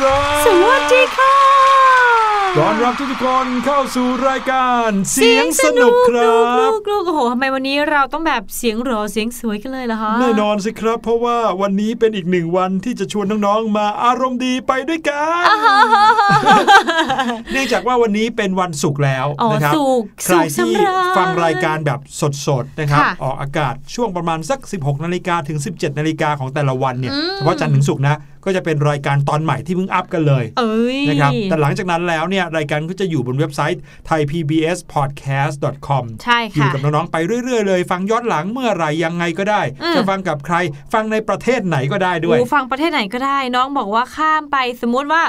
ครับ สวัสดีค่ะต้อนรับทุกๆคนเข้าสู่รายการเสียงสนุกครับลูกลูกโอ้โหทำไมวันนี้เราต้องแบบเสียงหรอเสียงสวยกันเลยล่ะคะแน่นอนสิครับ เพราะว่าวันนี้เป็นอีกหนึ่งวันที่จะชวนน้องๆมาอารมณ์ดี ไปด้วยกันเนื่องจากว่าวันนี้เป็นวันศุกร์แล้วอ๋อนะครับสุกใครสุกที่สำราญฟังรายการแบบสดๆนะครับค่ะออกอากาศช่วงประมาณสัก 16นาฬิกาถึง 17นาฬิกาของแต่ละวันเนี่ยอืมเฉพาะจันทร์ถึงศุกร์นะก็จะเป็นรายการตอนใหม่ที่เพิ่งอัพกันเลยเอ้ยนะครับ แต่หลังจากนั้นแล้วเนี่ยรายการก็จะอยู่บนเว็บไซต์ thaipbspodcast.com ใช่อยู่ค่ะกับน้อง ๆ ไปเรื่อย ๆ เลย ฟังย้อนหลังเมื่อไหรยังไงก็ได้อืมจะฟังกับใคร ฟังในประเทศไหนก็ได้ด้วยโอ้ฟังประเทศไหนก็ได้ น้องบอกว่าข้ามไปสมมุติว่า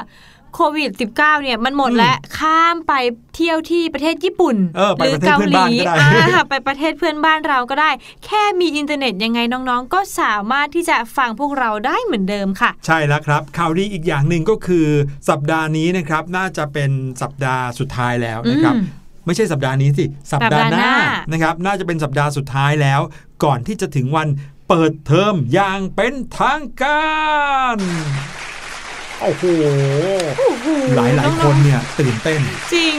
โควิด -19 เนี่ยมันหมดอืมแล้วข้ามไปเที่ยวที่ประเทศญี่ปุ่นเออไปหรืประเทศเกาเพื่อนหลีบ้านก็ได้อ่าไปประเทศเพื่อนบ้านเราก็ได้ แค่มีอินเทอร์เน็ตยังไงน้องๆ ก็สามารถที่จะฟังพวกเราได้เหมือนเดิมค่ะ ใช่แล้วครับข่าวดีอีกอย่างหนึ่งก็คือ สัปดาห์นี้นะครับน่าจะเป็นสัปดาห์สุดท้ายแล้วนะครับอืมไม่ใช่สัปดาห์นี้สิสัปดาห์หน้าสัปดาห์หน้านะครับน่าจะเป็นสัปดาห์สุดท้ายแล้ว ก่อนที่จะถึงวันเปิดเทอมอย่างเป็นทางการ โอ้โหโอ้โหลายหลายๆคนเนี่ยตื่นเต้น จริง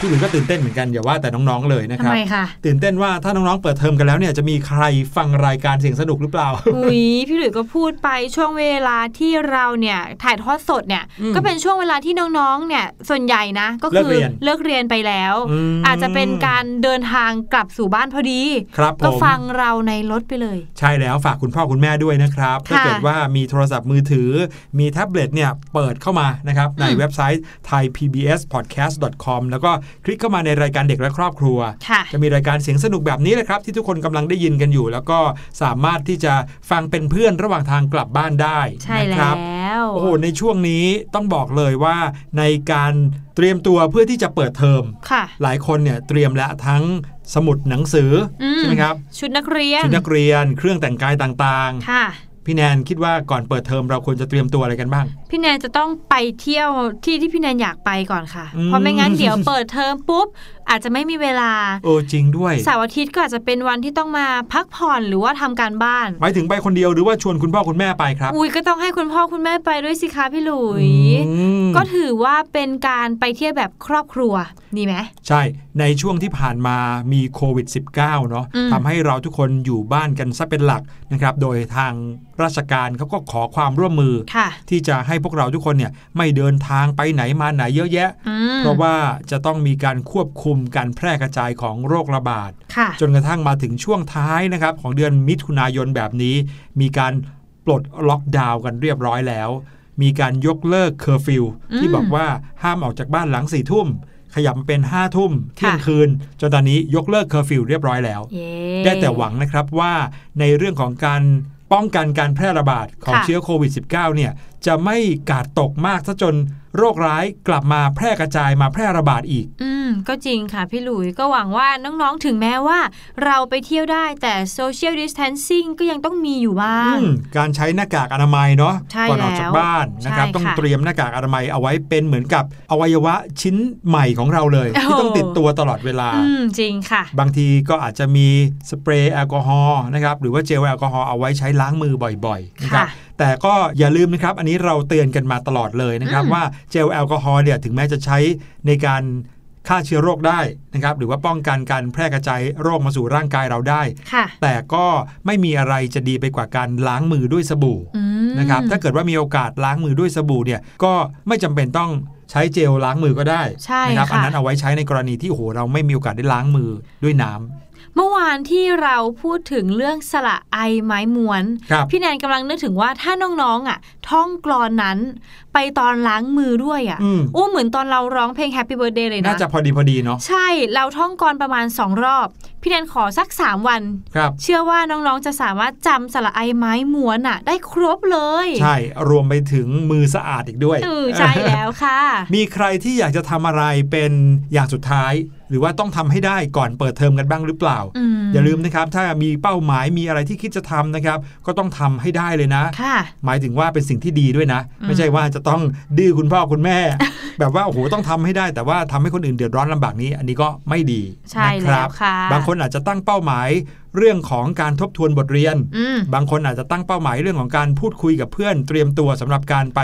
พี่หลุยส์ก็ตื่นเต้นเหมือนกันอย่าว่าแต่น้องๆเลยนะคทำรับไมคะตื่นเต้นว่าถ้าน้องๆเปิดเทอมกันแล้วเนี่ยจะมีใครฟังรายการเสียงสนุกหรือเปล่าอุ้ยพี่หลุยส์ก็พูดไปช่วงเวลาที่เราเนี่ยถ่ายทอดสดเนี่ยอืมก็เป็นช่วงเวลาที่น้องๆเนี่ยส่วนใหญ่นะ ก็เลิคืกเรียนเลิกเรียนไปแล้วอืมอาจจะเป็นการเดินทางกลับสู่บ้านพอดีครับผก็มฟังเราในรถไปเลย ใช่แล้วฝากคุณพ่อคุณแม่ด้วยนะครับค่ะถ้าเกิดว่ามีโทรศัพท์มือถือ มีแท็บเล็ตเนี่ยเปิดเข้ามานะครับในอืมเว็บไซต์ thaipbspodcast.com แล้วก็คลิกเข้ามาในรายการเด็กและครอบครัวค่ะจะมีรายการเสียงสนุกแบบนี้เลยครับ ที่ทุกคนกำลังได้ยินกันอยู่ แล้วก็สามารถที่จะฟังเป็นเพื่อนระหว่างทางกลับบ้านได้ใช่นะคแล้รับวโอ้โหในช่วงนี้ต้องบอกเลยว่าในการเตรียมตัวเพื่อที่จะเปิดเทอมค่ะหลายคนเนี่ยเตรียมแล้วทั้งสมุดหนังสืออมใช่ไหมครับชุดนักเรียนชุดนักเรียน เครื่องแต่งกายต่างค่ะๆพี่แนนคิดว่าก่อนเปิดเทอมเราควรจะเตรียมตัวอะไรกันบ้างพี่แนนจะต้องไปเที่ยวที่ที่พี่แนนอยากไปก่อนค่ะอืมเพราะไม่งั้นเดี๋ยวเปิดเทอมปุ๊บ อาจจะไม่มีเวลาเออจริงด้วยเสาร์อาทิตย์ก็อาจจะเป็นวันที่ต้องมาพักผ่อนหรือว่าทำการบ้านหมายถึงไปคนเดียวหรือว่าชวนคุณพ่อคุณแม่ไปครับ อุ้ยก็ต้องให้คุณพ่อคุณแม่ไปด้วยสิคะพี่หลุยอืมก็ถือว่าเป็นการไปเที่ยวแบบครอบครัวดีไหมใช่ในช่วงที่ผ่านมามีโควิด -19 เนาะอืมทำให้เราทุกคนอยู่บ้านกันซะเป็นหลักนะครับ โดยทางราชการเขาก็ขอความร่วมมือค่ะที่จะให้พวกเราทุกคนเนี่ยไม่เดินทางไปไหนมาไหนเยอะแยะอืมเพราะว่าจะต้องมีการควบคุมการแพร่กระจายของโรคระบาดค่ะจนกระทั่งมาถึงช่วงท้ายนะครับของเดือนมิถุนายนแบบนี้ มีการปลดล็อกดาวน์กันเรียบร้อยแล้ว มีการยกเลิกเคอร์ฟิวอืมที่บอกว่าห้ามออกจากบ้านหลังสี่ทุ่มขยับมาเป็นห้าทุ่มเที่ยงค่ะคืน จนตอนนี้ยกเลิกเคอร์ฟิวเรียบร้อยแล้วเย้ได้แต่หวังนะครับว่าในเรื่องของการ ป้องกันการแพร่ระบาดของค่ะเชื้อโควิด -19 เนี่ยจะไม่การ์ดตกมากซะจน โรคร้ายกลับมาแพร่กระจายมาแพร่ระบาดอีก อืม ก็จริงค่ะพี่หลุยก็หวังว่าน้องๆถึงแม้ว่า เราไปเที่ยวได้แต่ social distancing ก็ยังต้องมีอยู่บ้างอืมการใช้หน้ากากอนามัยเนาะใช่ก่อนออกจากแล้วบ้านนะครับใช่ต้องค่ะเตรียมหน้ากากอนามัยเอาไว้เป็นเหมือนกับอวัยวะชิ้นใหม่ของเราเลยโอ้ที่ต้องติดตัวตลอดเวลาอืมจริงค่ะ บางทีก็อาจจะมีสเปรย์แอลกอฮอล์นะครับหรือว่าเจลแอลกอฮอล์เอาไว้ใช้ล้างมือบ่อยๆนะครับค่ะ แต่ก็อย่าลืมนะครับ อันนี้เราเตือนกันมาตลอดเลยนะครับอืมว่าเจลแอลกอฮอล์เนี่ยถึงแม้จะใช้ในการฆ่าเชื้อโรคได้นะครับ หรือว่าป้องกันการแพร่กระจายโรคมาสู่ร่างกายเราได้ค่ะแต่ก็ไม่มีอะไรจะดีไปกว่าการล้างมือด้วยสบู่อืมนะครับ ถ้าเกิดว่ามีโอกาสล้างมือด้วยสบู่เนี่ย ก็ไม่จำเป็นต้องใช้เจลล้างมือก็ได้ใช่นะครับค่ะอันนั้นเอาไว้ใช้ในกรณีที่โอ้โหเราไม่มีโอกาสได้ล้างมือด้วยน้ำ เมื่อวานที่เราพูดถึงเรื่องสละไอไม้ม้วนครับพี่แนนกำลังนึกถึงว่าถ้าน้องๆอะ ท่องกรอนนั้น ไปตอนล้างมือด้วยอะอืมโอ้เหมือนตอนเราร้องเพลง Happy Birthday เลยนะ น่าจะพอดีพอดีเนาะ ใช่ เราท่องกรประมาณ 2 รอบ พี่แนนขอสัก 3 วัน ครับ เชื่อว่าน้องๆจะสามารถจำสละไอไม้ม้วนอะ ได้ครบเลย ใช่ รวมไปถึงมือสะอาดอีกด้วยเออใช่แล้วค่ะ มีใครที่อยากจะทำอะไรเป็นอย่างสุดท้ายหรือว่าต้องทำให้ได้ก่อนเปิดเทอมกันบ้างหรือเปล่าอืมอย่าลืมนะครับ ถ้ามีเป้าหมายมีอะไรที่คิดจะทำนะครับ ก็ต้องทำให้ได้เลยนะค่ะหมายถึงว่าเป็นสิ่งที่ดีด้วยนะอืมไม่ใช่ว่าจะต้องดื้อคุณพ่อคุณแม่ แบบว่าโอ้โหต้องทำให้ได้ แต่ว่าทำให้คนอื่นเดือดร้อนลำบากนี้ อันนี้ก็ไม่ดีใช่นะคแล้รัวค่ะบางคนอาจจะตั้งเป้าหมายเรื่องของการทบทวนบทเรียนอืมบางคนอาจจะตั้งเป้าหมายเรื่องของการพูดคุยกับเพื่อน เตรียมตัวสำหรับการไป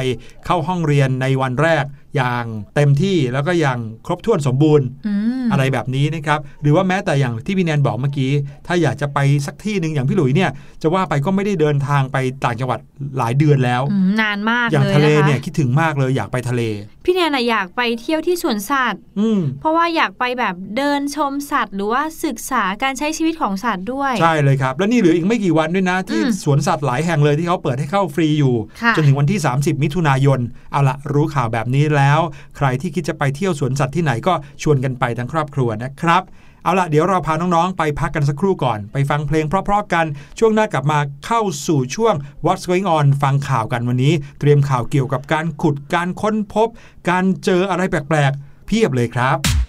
เข้าห้องเรียนในวันแรก อย่างเต็มที่แล้วก็อย่างครบถ้วนสมบูรณ์อืมอะไรแบบนี้นะครับหรือว่าแม้แต่อย่างที่พี่แนนบอกเมื่อกี้ ถ้าอยากจะไปสักที่หนึ่งอย่างพี่หลุยเนี่ยจะว่าไปก็ไม่ได้เดินทางไปต่างจังหวัดหลายเดือนแล้วอืมนานมากอย่างเลยทะเลนะคะเนี่ยคิดถึงมากเลยอยากไปทะเลพี่แนนอะอยากไปเที่ยวที่สวนสัตว์อืมเพราะว่าอยากไปแบบเดินชมสัตว์ หรือว่าศึกษาการใช้ชีวิตของสัตว์ด้วย ใช่เลยครับ แล้วนี่เหลืออีกไม่กี่วันด้วยนะ ที่อืมสวนสัตว์หลายแห่งเลยที่เขาเปิดให้เข้าฟรีอยู่ค่ะจนถึงวันที่ 30 มิถุนายน เอาละรู้ข่าวแบบนี้แล้ว ใครที่คิดจะไปเที่ยวสวนสัตว์ที่ไหนก็ชวนกันไปทั้งครอบครัวนะครับ เอาละเดี๋ยวเราพาน้องๆ ไปพักกันสักครู่ก่อน ไปฟังเพลงเพราะๆกันช่วงหน้ากลับมาเข้าสู่ช่วง What's Going On ฟังข่าวกันวันนี้ เตรียมข่าวเกี่ยวกับการขุดการค้นพบ การเจออะไรแปลกๆ เพียบเลยครับ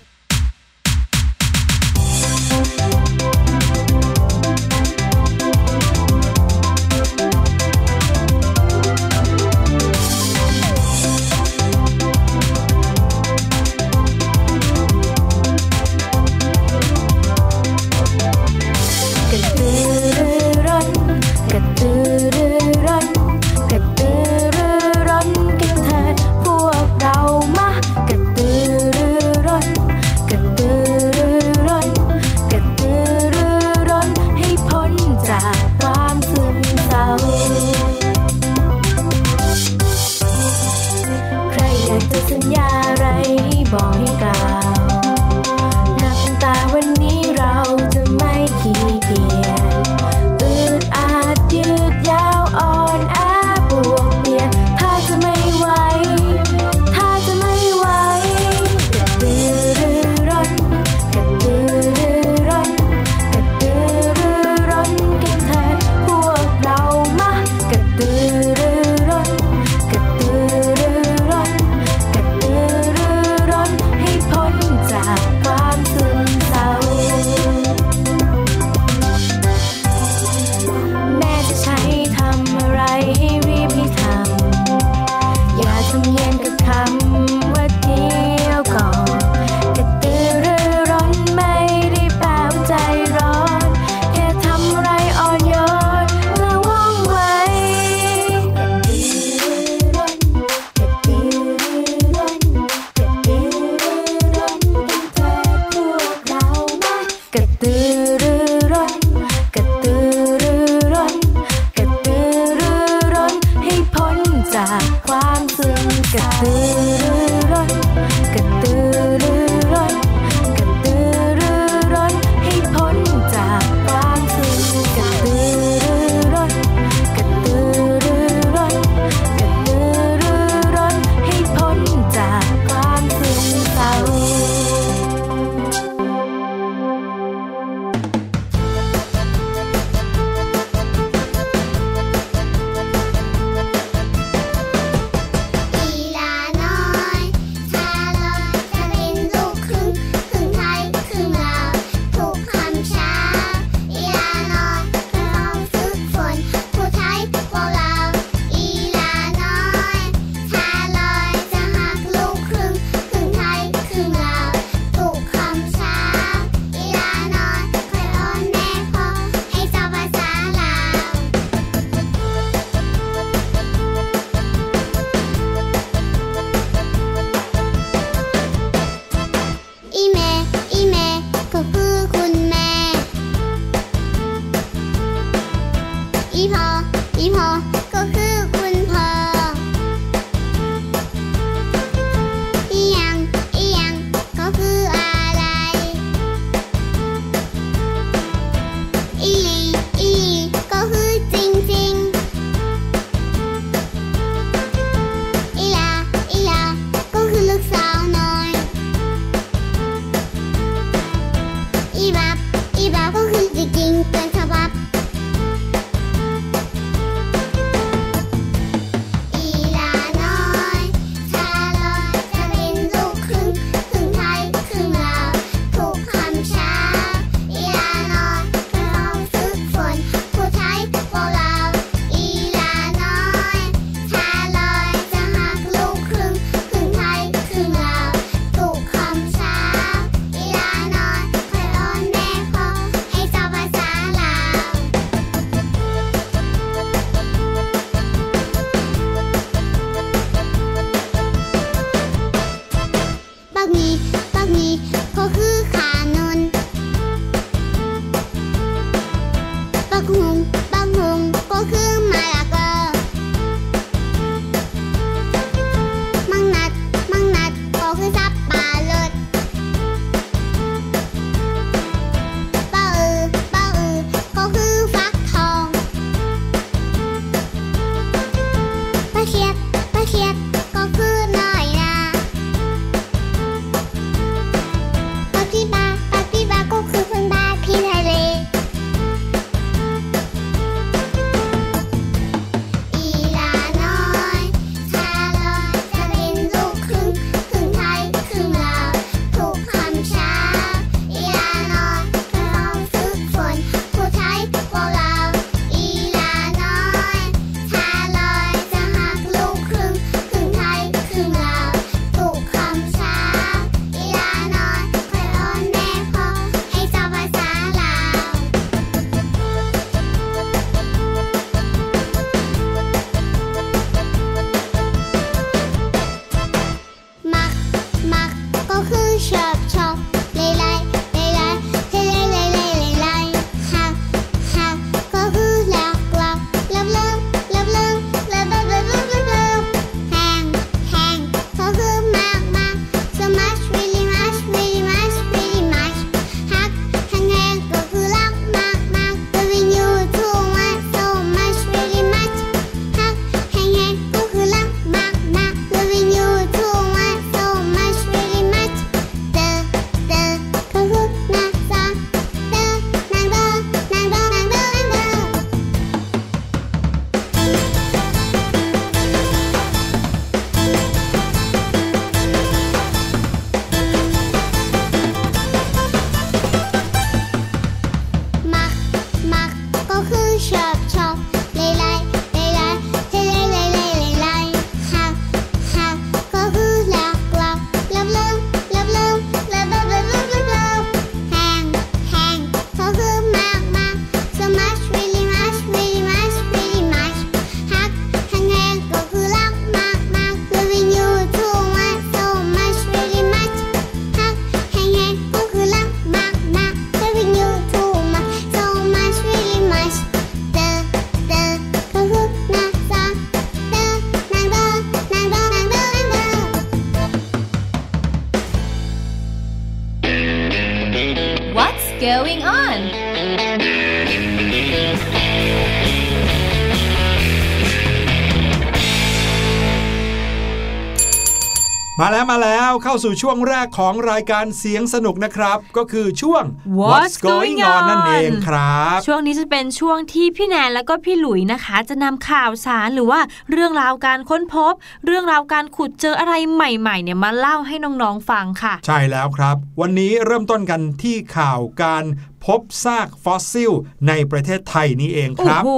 าแล้วเข้าสู่ช่วงแรกของรายการเสียงสนุกนะครับ ก็คือช่วง What's Going On นั่นเองครับ ช่วงนี้จะเป็นช่วงที่พี่แนนแล้วก็พี่หลุยนะคะ จะนำข่าวสารหรือว่าเรื่องราวการค้นพบ เรื่องราวการขุดเจออะไรใหม่ๆเนี่ยมาเล่าให้น้องๆฟังค่ะ ใช่แล้วครับ วันนี้เริ่มต้นกันที่ข่าวการพบซากฟอสซิล ในประเทศไทยนี่เองครับโอ้โห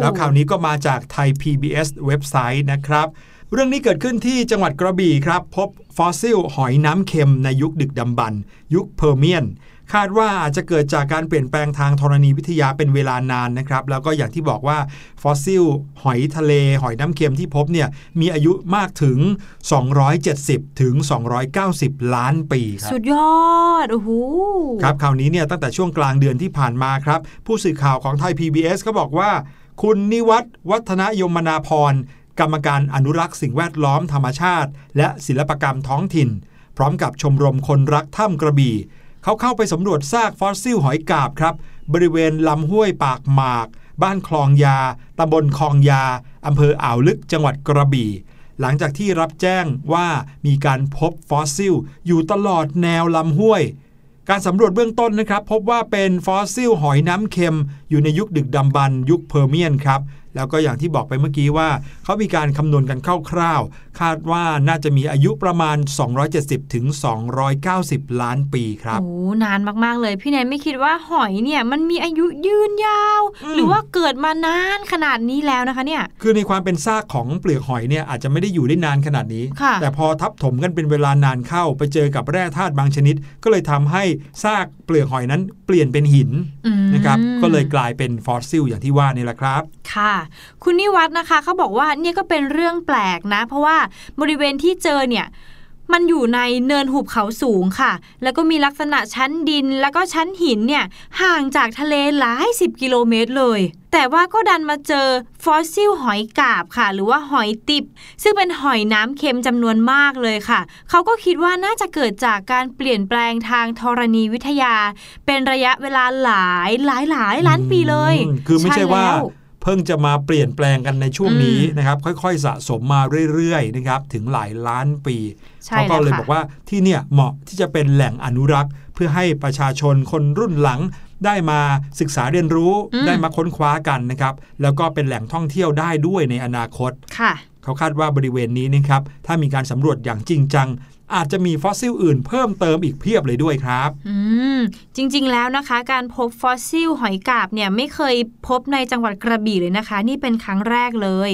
แล้วข่าวนี้ก็มาจากไทย PBS เว็บไซต์นะครับ เรื่องนี้เกิดขึ้นที่จังหวัดกระบี่ครับ พบฟอสซิลหอยน้ำเค็มในยุคดึกดำบรรพ์ยุคเพอร์เมียน คาดว่าอาจจะเกิดจากการเปลี่ยนแปลงทางธรณีวิทยาเป็นเวลานานนะครับ แล้วก็อย่างที่บอกว่าฟอสซิลหอยทะเล หอยน้ำเค็มที่พบเนี่ยมีอายุมากถึง 270 ถึง 290 ล้านปีครับสุดยอดโอ้โหครับข่าวนี้เนี่ยตั้งแต่ช่วงกลางเดือนที่ผ่านมาครับ ผู้สื่อข่าวของไทย PBS ก็บอกว่าคุณนิวัฒน์วัฒนยมนาพร กรรมการอนุรักษ์สิ่งแวดล้อมธรรมชาติ และศิลปกรรมท้องถิ่น พร้อมกับชมรมคนรักถ้ำกระบี่ เขาเข้าไปสำรวจซากฟอสซิลหอยกาบครับ บริเวณลำห้วยปากหมาก บ้านคลองยาตำบลคลองยาอำเภออ่าวลึกจังหวัดกระบี่ หลังจากที่รับแจ้งว่ามีการพบฟอสซิล อยู่ตลอดแนวลำห้วย การสำรวจเบื้องต้นนะครับ พบว่าเป็นฟอสซิลหอยน้ำเค็ม อยู่ในยุคดึกดำบรรพ์ยุคเพอร์เมียนครับ แล้วก็อย่างที่บอกไปเมื่อกี้ว่า เขามีการคำนวณกันคร่าวๆ คาดว่าน่าจะมีอายุประมาณ 270ถึง290 ล้านปีครับ โอ้ นานมากๆเลย พี่แนนไม่คิดว่าหอยเนี่ยมันมีอายุยืนยาวอืมหรือว่าเกิดมานานขนาดนี้แล้วนะคะเนี่ย คือในความเป็นซากของเปลือกหอยเนี่ยอาจจะไม่ได้อยู่ได้นานขนาดนี้ค่ะแต่พอทับถมกันเป็นเวลานานเข้าไปเจอกับแร่ธาตุบางชนิด ก็เลยทำให้ซากเปลือกหอยนั้นเปลี่ยนเป็นหินอืมนะครับ ก็เลยกลายเป็นฟอสซิลอย่างที่ว่านี่แหละครับ ค่ะคุณนิวัฒน์นะคะเขาบอกว่าเนี่ยก็เป็นเรื่องแปลกนะ เพราะว่าบริเวณที่เจอเนี่ยมันอยู่ในเนินหุบเขาสูงค่ะ แล้วก็มีลักษณะชั้นดิน แล้วก็ชั้นหินเนี่ยห่างจากทะเลหลายสิบกิโลเมตรเลย แต่ว่าก็ดันมาเจอฟอสซิลหอยกาบค่ะ หรือว่าหอยติบ ซึ่งเป็นหอยน้ำเค็มจำนวนมากเลยค่ะ เขาก็คิดว่าน่าจะเกิดจากการเปลี่ยนแปลงทางธรณีวิทยา เป็นระยะเวลาหลายหลายหลายล้านปีเลยอืมคือไม่ใช่ว่าแล้ว เพิ่งจะมาเปลี่ยนแปลงกันในช่วงนี้อืมนะครับ ค่อยๆ สะสมมาเรื่อยๆนะครับถึงหลายล้านปีใช่เขาก็แล้วเลยค่ะบอกว่าที่เนี่ยเหมาะที่จะเป็นแหล่งอนุรักษ์ เพื่อให้ประชาชนคนรุ่นหลังได้มาศึกษาเรียนรู้อืมได้มาค้นคว้ากันนะครับ แล้วก็เป็นแหล่งท่องเที่ยวได้ด้วยในอนาคตค่ะเขาคาดว่าบริเวณนี้นะครับ ถ้ามีการสำรวจอย่างจริงจัง อาจจะมีฟอสซิลอื่นเพิ่มเติมอีกเพียบเลยด้วยครับ อืม จริง ๆ แล้วนะคะ การพบฟอสซิลหอยกาบเนี่ยไม่เคยพบในจังหวัดกระบี่เลยนะคะ นี่เป็นครั้งแรกเลย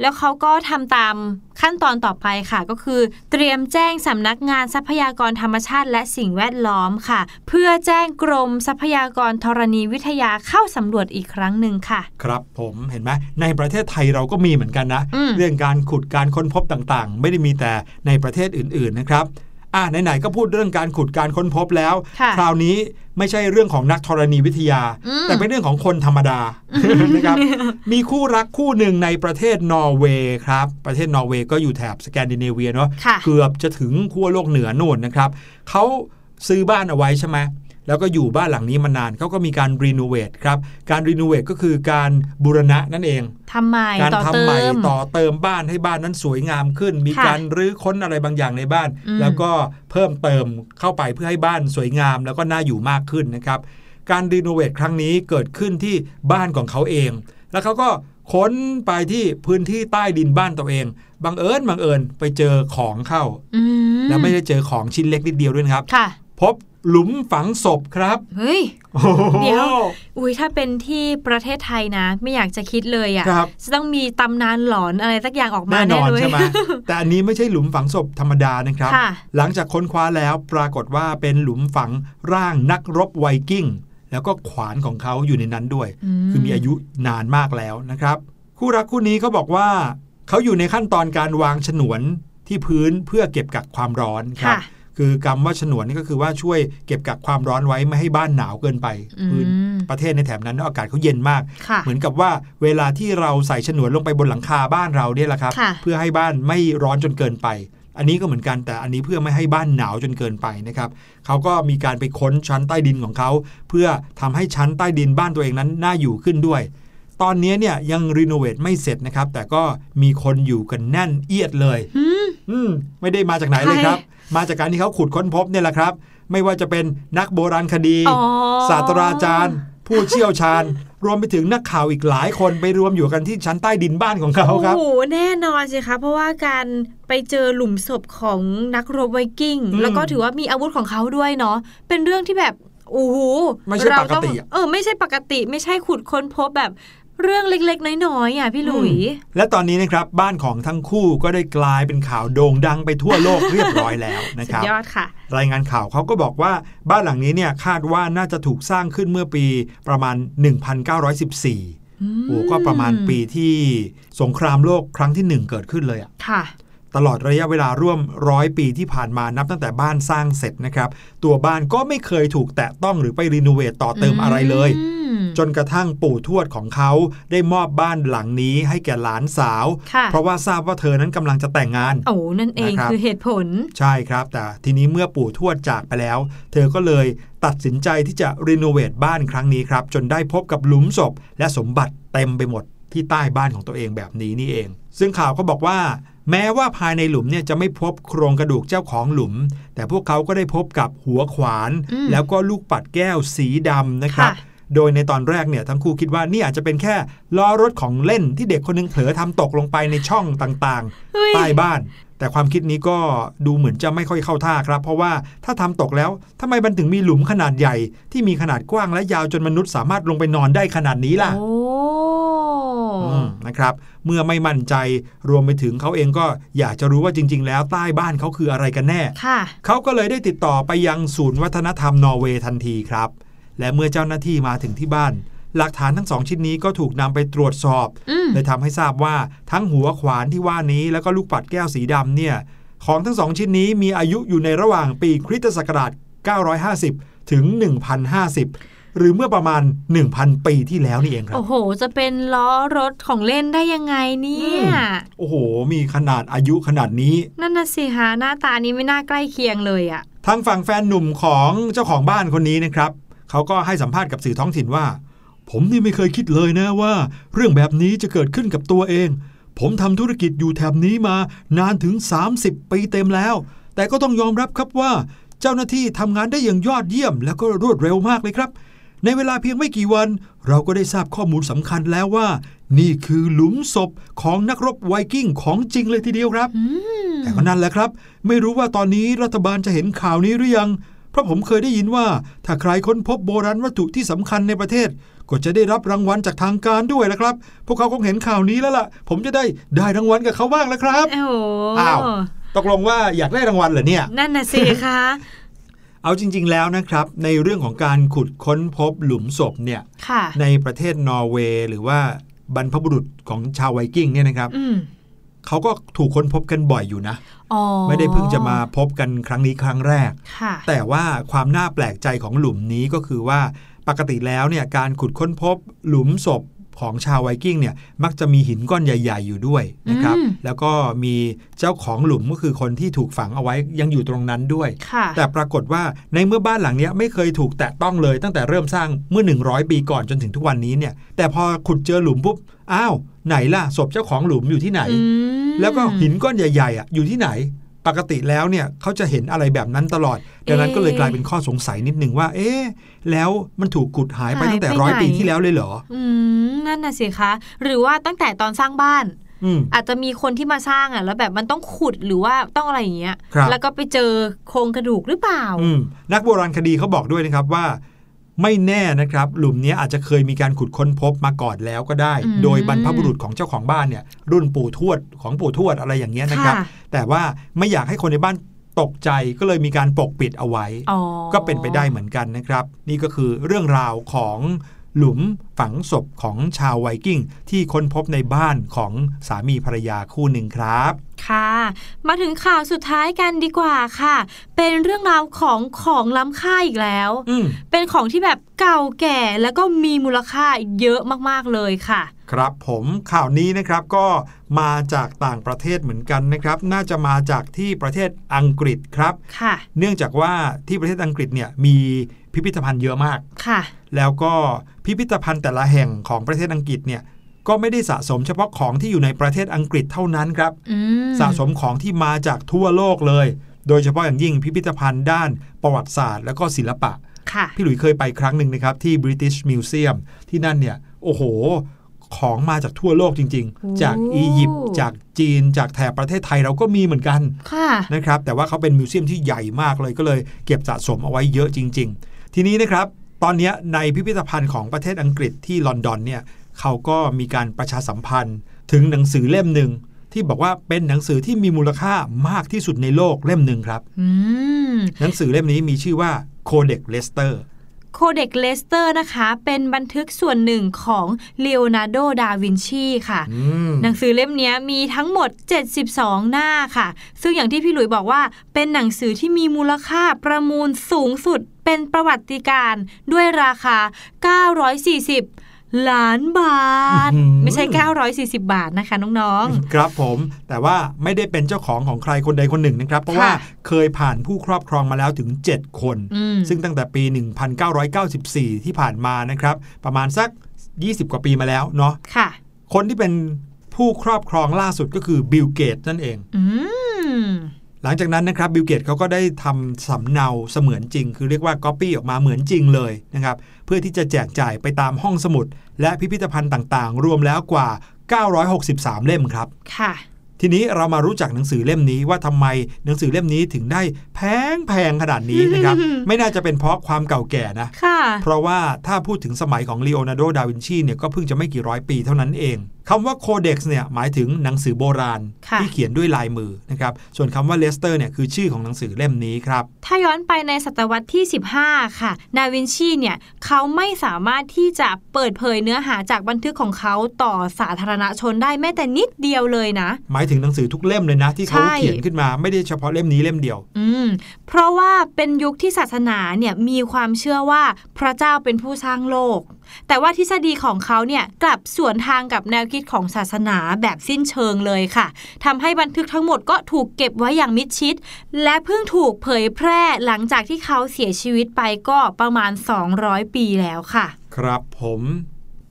แล้วเขาก็ทำตามขั้นตอนต่อไปค่ะ ก็คือ เตรียมแจ้งสำนักงานทรัพยากรธรรมชาติ และสิ่งแวดล้อมค่ะ เพื่อแจ้งกรมทรัพยากรธรณีวิทยาเข้าสำรวจอีกครั้งหนึ่งค่ะ ครับผมเห็นไหมในประเทศไทยเราก็มีเหมือนกันนะอืมเรื่องการขุดการค้นพบต่างๆ ไม่ได้มีแต่ในประเทศอื่นๆนะครับ อะไหนๆก็พูดเรื่องการขุดการค้นพบแล้วค่ะคราวนี้ไม่ใช่เรื่องของนักธรณีวิทยาอืมแต่เป็นเรื่องของคนธรรมดานะครับมีคู่รักคู่หนึ่งในประเทศนอร์เวย์ครับ ประเทศนอร์เวย์ก็อยู่แถบสแกนดิเนเวียเนาะค่ะเกือบจะถึงขั้วโลกเหนือโน่นนะครับเขาซื้อบ้านเอาไว้ใช่ไหม แล้วก็อยู่บ้านหลังนี้มานานเขาก็มีการ renovate ครับ การ renovate ก็คือการบูรณะนั่นเองทำใหม่การต่อทำเติใหม่มต่อเติมบ้านให้บ้านนั้นสวยงามขึ้น มีค่ะการรื้อค้นอะไรบางอย่างในบ้านอืมแล้วก็เพิ่มเติมเข้าไปเพื่อให้บ้านสวยงาม แล้วก็น่าอยู่มากขึ้นนะครับ การ renovate ครั้งนี้เกิดขึ้นที่บ้านของเขาเอง แล้วเขาก็ค้นไปที่พื้นที่ใต้ดินบ้านตัวเอง บังเอิญบังเอิญไปเจอของเข้าอืมแล้วไม่ได้เจอของชิ้นเล็กนิดเดียวด้วยนะครับค่ะพบ หลุมฝังศพครับ เฮ้ยโอ้โหเดี๋ยว อุ้ยถ้าเป็นที่ประเทศไทยนะ ไม่อยากจะคิดเลยอะครับจะต้องมีตำนานหลอนอะไรสักอย่างออกมาแน่นแน่อนเลยใช่ไหมแต่อันนี้ไม่ใช่หลุมฝังศพธรรมดานะครับค่ะหลังจากค้นคว้าแล้วปรากฏว่าเป็นหลุมฝังร่างนักรบไวกิ้ง แล้วก็ขวานของเขาอยู่ในนั้นด้วยอืมคือมีอายุนานมากแล้วนะครับ คู่รักคู่นี้เขาบอกว่าเขาอยู่ในขั้นตอนการวางฉนวนที่พื้นเพื่อเก็บกักความร้อนครับ ค่ะคือกรรมว่าฉนวนนี่ก็คือว่าช่วยเก็บกักความร้อนไว้ไม่ให้บ้านหนาวเกินไปอืมพื้นประเทศในแถบนั้นอากาศเขาเย็นมากค่ะเหมือนกับว่าเวลาที่เราใส่ฉนวนลงไปบนหลังคาบ้านเราเนี่ยแหละครับค่ะเพื่อให้บ้านไม่ร้อนจนเกินไป อันนี้ก็เหมือนกันแต่อันนี้เพื่อไม่ให้บ้านหนาวจนเกินไปนะครับเขาก็มีการไปค้นชั้นใต้ดินของเขา เพื่อทำให้ชั้นใต้ดินบ้านตัวเองนั้นน่าอยู่ขึ้นด้วยตอนนี้เนี่ยยังรีโนเวทไม่เสร็จนะครับ แต่ก็มีคนอยู่กันแน่นเอียดเลย อืมอืมไม่ได้มาจากไหนเลยครับใค มาจากการที่เขาขุดค้นพบเนี่ยแหละครับ ไม่ว่าจะเป็นนักโบราณคดีอ๋อศาสตราจารย์ ผู้เชี่ยวชาญ รวมไปถึงนักข่าวอีกหลายคนไปรวมอยู่กันที่ชั้นใต้ดินบ้านของเขาครับโอ้โหแน่นอนสิคะเพราะว่าการไปเจอหลุมศพของนักรบไวกิ้งอืมแล้วก็ถือว่ามีอาวุธของเขาด้วยเนาะเป็นเรื่องที่แบบโอ้โหไม่ใช่เราปกติอะเออไม่ใช่ปกติ ไม่ใช่ขุดค้นพบแบบ เรื่องเล็กๆ น้อยๆอะพี่หลุย และตอนนี้นะครับบ้านของทั้งคู่ก็ได้กลายเป็นข่าวโด่งดังไปทั่วโลกเรียบร้อยแล้วนะสุคดรับยอดค่ะ รายงานข่าวเขาก็บอกว่าบ้านหลังนี้เนี่ยคาดว่าน่าจะถูกสร้างขึ้นเมื่อปีประมาณ 1914โอ้ก็ประมาณปีที่สงครามโลกครั้งที่หนึ่งเกิดขึ้นเลยอะค่ะตลอดระยะเวลาร่วมร้อยปีที่ผ่านมานับตั้งแต่บ้านสร้างเสร็จนะครับ ตัวบ้านก็ไม่เคยถูกแตะต้องหรือไปรีโนเวทต่อเติมอะไรเลยอืม จนกระทั่งปู่ทวดของเขาได้มอบบ้านหลังนี้ให้แก่หลานสาวค่ะเพราะว่าทราบว่าเธอนั้นกำลังจะแต่งงานโอ้นั่นเองนะครับคือเหตุผล ใช่ครับ แต่ทีนี้เมื่อปู่ทวดจากไปแล้ว เธอก็เลยตัดสินใจที่จะรีโนเวทบ้านครั้งนี้ครับ จนได้พบกับหลุมศพ และสมบัติเต็มไปหมดที่ใต้บ้านของตัวเองแบบนี้นี่เอง ซึ่งข่าวก็บอกว่า แม้ว่าภายในหลุมเนี่ยจะไม่พบโครงกระดูกเจ้าของหลุม แต่พวกเขาก็ได้พบกับหัวขวานอืมแล้วก็ลูกปัดแก้วสีดำนะครับค่ะ โดยในตอนแรกเนี่ยทั้งคู่คิดว่านี่อาจจะเป็นแค่ล้อรถของเล่นที่เด็กคนหนึงเผลอทำตกลงไปในช่องต่างๆเฮ้ยใต้บ้าน แต่ความคิดนี้ก็ดูเหมือนจะไม่ค่อยเข้าท่าครับ เพราะว่าถ้าทำตกแล้วทำไมมันถึงมีหลุมขนาดใหญ่ ที่มีขนาดกว้างและยาวจนมนุษย์สามารถลงไปนอนได้ขนาดนี้ล่ะโอ้อืมนะครับ เมื่อไม่มั่นใจรวมไปถึงเขาเองก็อยากจะรู้ว่าจริง ๆ แล้วใต้บ้านเขาคืออะไรกันแน่ค่ะเขาก็เลยได้ติดต่อไปยังศูนย์วัฒนธรรมนอร์เวย์ทันทีครับ และเมื่อเจ้าหน้าที่มาถึงที่บ้าน หลักฐานทั้งสองชิ้นนี้ก็ถูกนำไปตรวจสอบอืมเลยทำให้ทราบว่าทั้งหัวขวานที่ว่านี้แล้วก็ลูกปัดแก้วสีดำเนี่ยของทั้งสองชิ้นนี้มีอายุอยู่ในระหว่างปีคริสตศักราช 950 ถึง 1050 หรือเมื่อประมาณ 1,000 ปีที่แล้วนี่เองครับ โอ้โห จะเป็นล้อรถของเล่นได้ยังไงเนี่ย โอ้โห มีขนาดอายุขนาดนี้ นั่นน่ะสิคะหน้าตานี้ไม่น่าใกล้เคียงเลยอะทางฝั่งแฟนหนุ่มของเจ้าของบ้านคนนี้นะครับ เขาก็ให้สัมภาษณ์กับสื่อท้องถิ่นว่า ผมนี่ไม่เคยคิดเลยนะว่า เรื่องแบบนี้จะเกิดขึ้นกับตัวเอง ผมทำธุรกิจอยู่แถบนี้มานานถึง 30 ปีเต็มแล้ว แต่ก็ต้องยอมรับครับว่าเจ้าหน้าที่ทำงานได้อย่างยอดเยี่ยม แล้วก็รวดเร็วมากเลยครับ ในเวลาเพียงไม่กี่วัน เราก็ได้ทราบข้อมูลสำคัญแล้วว่า นี่คือหลุมศพของนักรบไวกิ้งของจริงเลยทีเดียวครับอืมแต่ก็นั่นแหละครับ ไม่รู้ว่าตอนนี้รัฐบาลจะเห็นข่าวนี้หรือยัง เพราะผมเคยได้ยินว่า ถ้าใครค้นพบโบราณวัตถุที่สำคัญในประเทศ ก็จะได้รับรางวัลจากทางการด้วยละครับ พวกเขาคงเห็นข่าวนี้แล้วล่ะ ผมจะได้ได้รางวัลกับเขาบ้างแล้วครับโอ้โหอ้าวตกลงว่าอยากได้รางวัลเหรอเนี่ย นั่นน่ะสิคะเอาจริง ๆ แล้วนะครับ ในเรื่องของการขุดค้นพบหลุมศพเนี่ยค่ะในประเทศนอร์เวย์หรือว่าบรรพบุรุษของชาวไวกิ้งเนี่ยนะครับอืมเขาก็ถูกค้นพบกันบ่อยอยู่นะอ๋อ ไม่ได้เพิ่งจะมาพบกันครั้งนี้ครั้งแรกค่ะแต่ว่าความน่าแปลกใจของหลุมนี้ก็คือว่าปกติแล้วเนี่ยการขุดค้นพบหลุมศพของชาวไวกิ้งเนี่ยมักจะมีหินก้อนใหญ่ ๆ อยู่ด้วยนะครับอืมแล้วก็มีเจ้าของหลุมก็คือคนที่ถูกฝังเอาไว้ยังอยู่ตรงนั้นด้วยค่ะแต่ปรากฏว่าในเมื่อบ้านหลังเนี้ยไม่เคยถูกแตะต้องเลยตั้งแต่เริ่มสร้างเมื่อ 100 ปีก่อนจนถึงทุกวันนี้เนี่ยแต่พอขุดเจอหลุมปุ๊บ อ้าวไหนล่ะศพเจ้าของหลุมอยู่ที่ไหนอืมแล้วก็หินก้อนใหญ่ๆอะอยู่ที่ไหน ปกติแล้วเนี่ยเขาจะเห็นอะไรแบบนั้นตลอด ดังนั้นก็เลยกลายเป็นข้อสงสัยนิดนึงว่า เอ๊ะแล้วมันถูกขุดหายไปตั้งแต่ร้อยปีที่แล้วเลยเหรอ อืมนั่นน่ะสิคะ หรือว่าตั้งแต่ตอนสร้างบ้านอืมอาจจะมีคนที่มาสร้างอะ แล้วแบบมันต้องขุดหรือว่าต้องอะไรอย่างเงี้ยครับแล้วก็ไปเจอโครงกระดูกหรือเปล่าอืมนักโบราณคดีเขาบอกด้วยนะครับว่า ไม่แน่นะครับ หลุมเนี้ยอาจจะเคยมีการขุดค้นพบมาก่อนแล้วก็ได้อืมโดยบรรพบุรุษของเจ้าของบ้านเนี่ย รุ่นปู่ทวดของปู่ทวดอะไรอย่างเงี้ยนะครับค่ะแต่ว่าไม่อยากให้คนในบ้านตกใจก็เลยมีการปกปิดเอาไว้อ๋อก็เป็นไปได้เหมือนกันนะครับ นี่ก็คือเรื่องราวของ หลุมฝังศพของชาวไวกิ้ง ที่ค้นพบในบ้านของสามีภรรยาคู่หนึ่งครับ ค่ะ มาถึงข่าวสุดท้ายกันดีกว่าค่ะ เป็นเรื่องราวของของล้ำค่าอีกแล้วอืมเป็นของที่แบบเก่าแก่แล้วก็มีมูลค่าเยอะมากๆเลยค่ะครับผมข่าวนี้นะครับก็มาจากต่างประเทศเหมือนกันนะครับ น่าจะมาจากที่ประเทศอังกฤษครับค่ะเนื่องจากว่าที่ประเทศอังกฤษเนี่ยมี พิพิธภัณฑ์เยอะมาก ค่ะ แล้วก็พิพิธภัณฑ์แต่ละแห่งของประเทศอังกฤษเนี่ยก็ไม่ได้สะสมเฉพาะของที่อยู่ในประเทศอังกฤษเท่านั้นครับอืมสะสมของที่มาจากทั่วโลกเลย โดยเฉพาะอย่างยิ่งพิพิธภัณฑ์ด้านประวัติศาสตร์ และก็ศิลปะค่ะพี่หลุยเคยไปครั้งหนึ่งนะครับ ที่ British Museum ที่นั่นเนี่ย โอ้โห ของมาจากทั่วโลกจริงโอ้ๆจากอียิปต์จากจีน จากแถบประเทศไทยเราก็มีเหมือนกันค่ะนะครับ แต่ว่าเขาเป็นมิวเซียมที่ใหญ่มากเลยก็เลย เก็บสะสมเอาไว้เยอะจริง ๆ ทีนี้นะครับ ตอนเนี้ยในพิพิธภัณฑ์ของประเทศอังกฤษที่ลอนดอนเนี่ยเขาก็มีการประชาสัมพันธ์ ถึงหนังสือเล่มหนึ่งที่บอกว่าเป็นหนังสือที่มีมูลค่ามากที่สุดในโลกเล่มหนึ่งครับอืมหนังสือเล่มนี้มีชื่อว่า Codex Leicester Codex Leicester นะคะ เป็นบันทึกส่วนหนึ่งของเลโอนาร์โด ดาวินชีค่ะอืมหนังสือเล่มนี้มีทั้งหมด 72 หน้าค่ะ ซึ่งอย่างที่พี่หลุยบอกว่าเป็นหนังสือที่มีมูลค่าประมูลสูงสุดเป็นประวัติการณ์ด้วยราคา 940 ล้านบาท ไม่ใช่ 940 บาทนะคะ น้องครับผมแต่ว่าไม่ได้เป็นเจ้าของของใครคนใดคนหนึ่งนะครับ เพราะว่าเคยผ่านผู้ครอบครองมาแล้วถึง 7 คนๆอืมซึ่งตั้งแต่ปี 1994 ที่ผ่านมานะครับ ประมาณสัก 20 กว่าปีมาแล้วเนาะค่ะ คนที่เป็นผู้ครอบครองล่าสุดก็คือบิลเกตส์นั่นเองอืม หลังจากนั้นนะครับบิลเกตส์เขาก็ได้ทำสำเนาเสมือนจริง คือเรียกว่าก๊อปปี้ออกมาเหมือนจริงเลยนะครับเพื่อที่จะแจกจ่ายไปตามห้องสมุด และพิพิธภัณฑ์ต่างๆ รวมแล้วกว่า 963 เล่มครับค่ะ ทีนี้เรามารู้จักหนังสือเล่มนี้ว่าทำไมหนังสือเล่มนี้ถึงได้แพงแพงขนาดนี้นะครับ ไม่น่าจะเป็นเพราะความเก่าแก่นะค่ะเพราะว่าถ้าพูดถึงสมัยของลีโอนาร์โด ดาวินชีเนี่ยก็เพิ่งจะไม่กี่ร้อยปีเท่านั้นเองคำว่า Codex เนี่ยหมายถึงหนังสือโบราณค่ะที่เขียนด้วยลายมือนะครับ ส่วนคำว่าเลสเตอร์เนี่ยคือชื่อของหนังสือเล่มนี้ครับ ถ้าย้อนไปในศตวรรษที่ 15 ค่ะ ดาวินชีเนี่ยเขาไม่สามารถที่จะเปิดเผยเนื้อหาจากบันทึกของเขาต่อสาธารณชนได้แม้แต่นิดเดียวเลยนะ หมายถึงหนังสือทุกเล่มเลยนะ ที่เขาใช่เขียนขึ้นมาไม่ได้เฉพาะเล่มนี้เล่มเดียว อืมเพราะว่าเป็นยุคที่ศาสนาเนี่ยมีความเชื่อว่าพระเจ้าเป็นผู้สร้างโลก แต่ว่าทฤษฎีของเขาเนี่ยกลับสวนทางกับแนวคิดของศาสนาแบบสิ้นเชิงเลยค่ะทำให้บันทึกทั้งหมดก็ถูกเก็บไว้อย่างมิดชิด และเพิ่งถูกเผยแพร่หลังจากที่เขาเสียชีวิตไปก็ประมาณ 200 ปีแล้วค่ะ ครับผม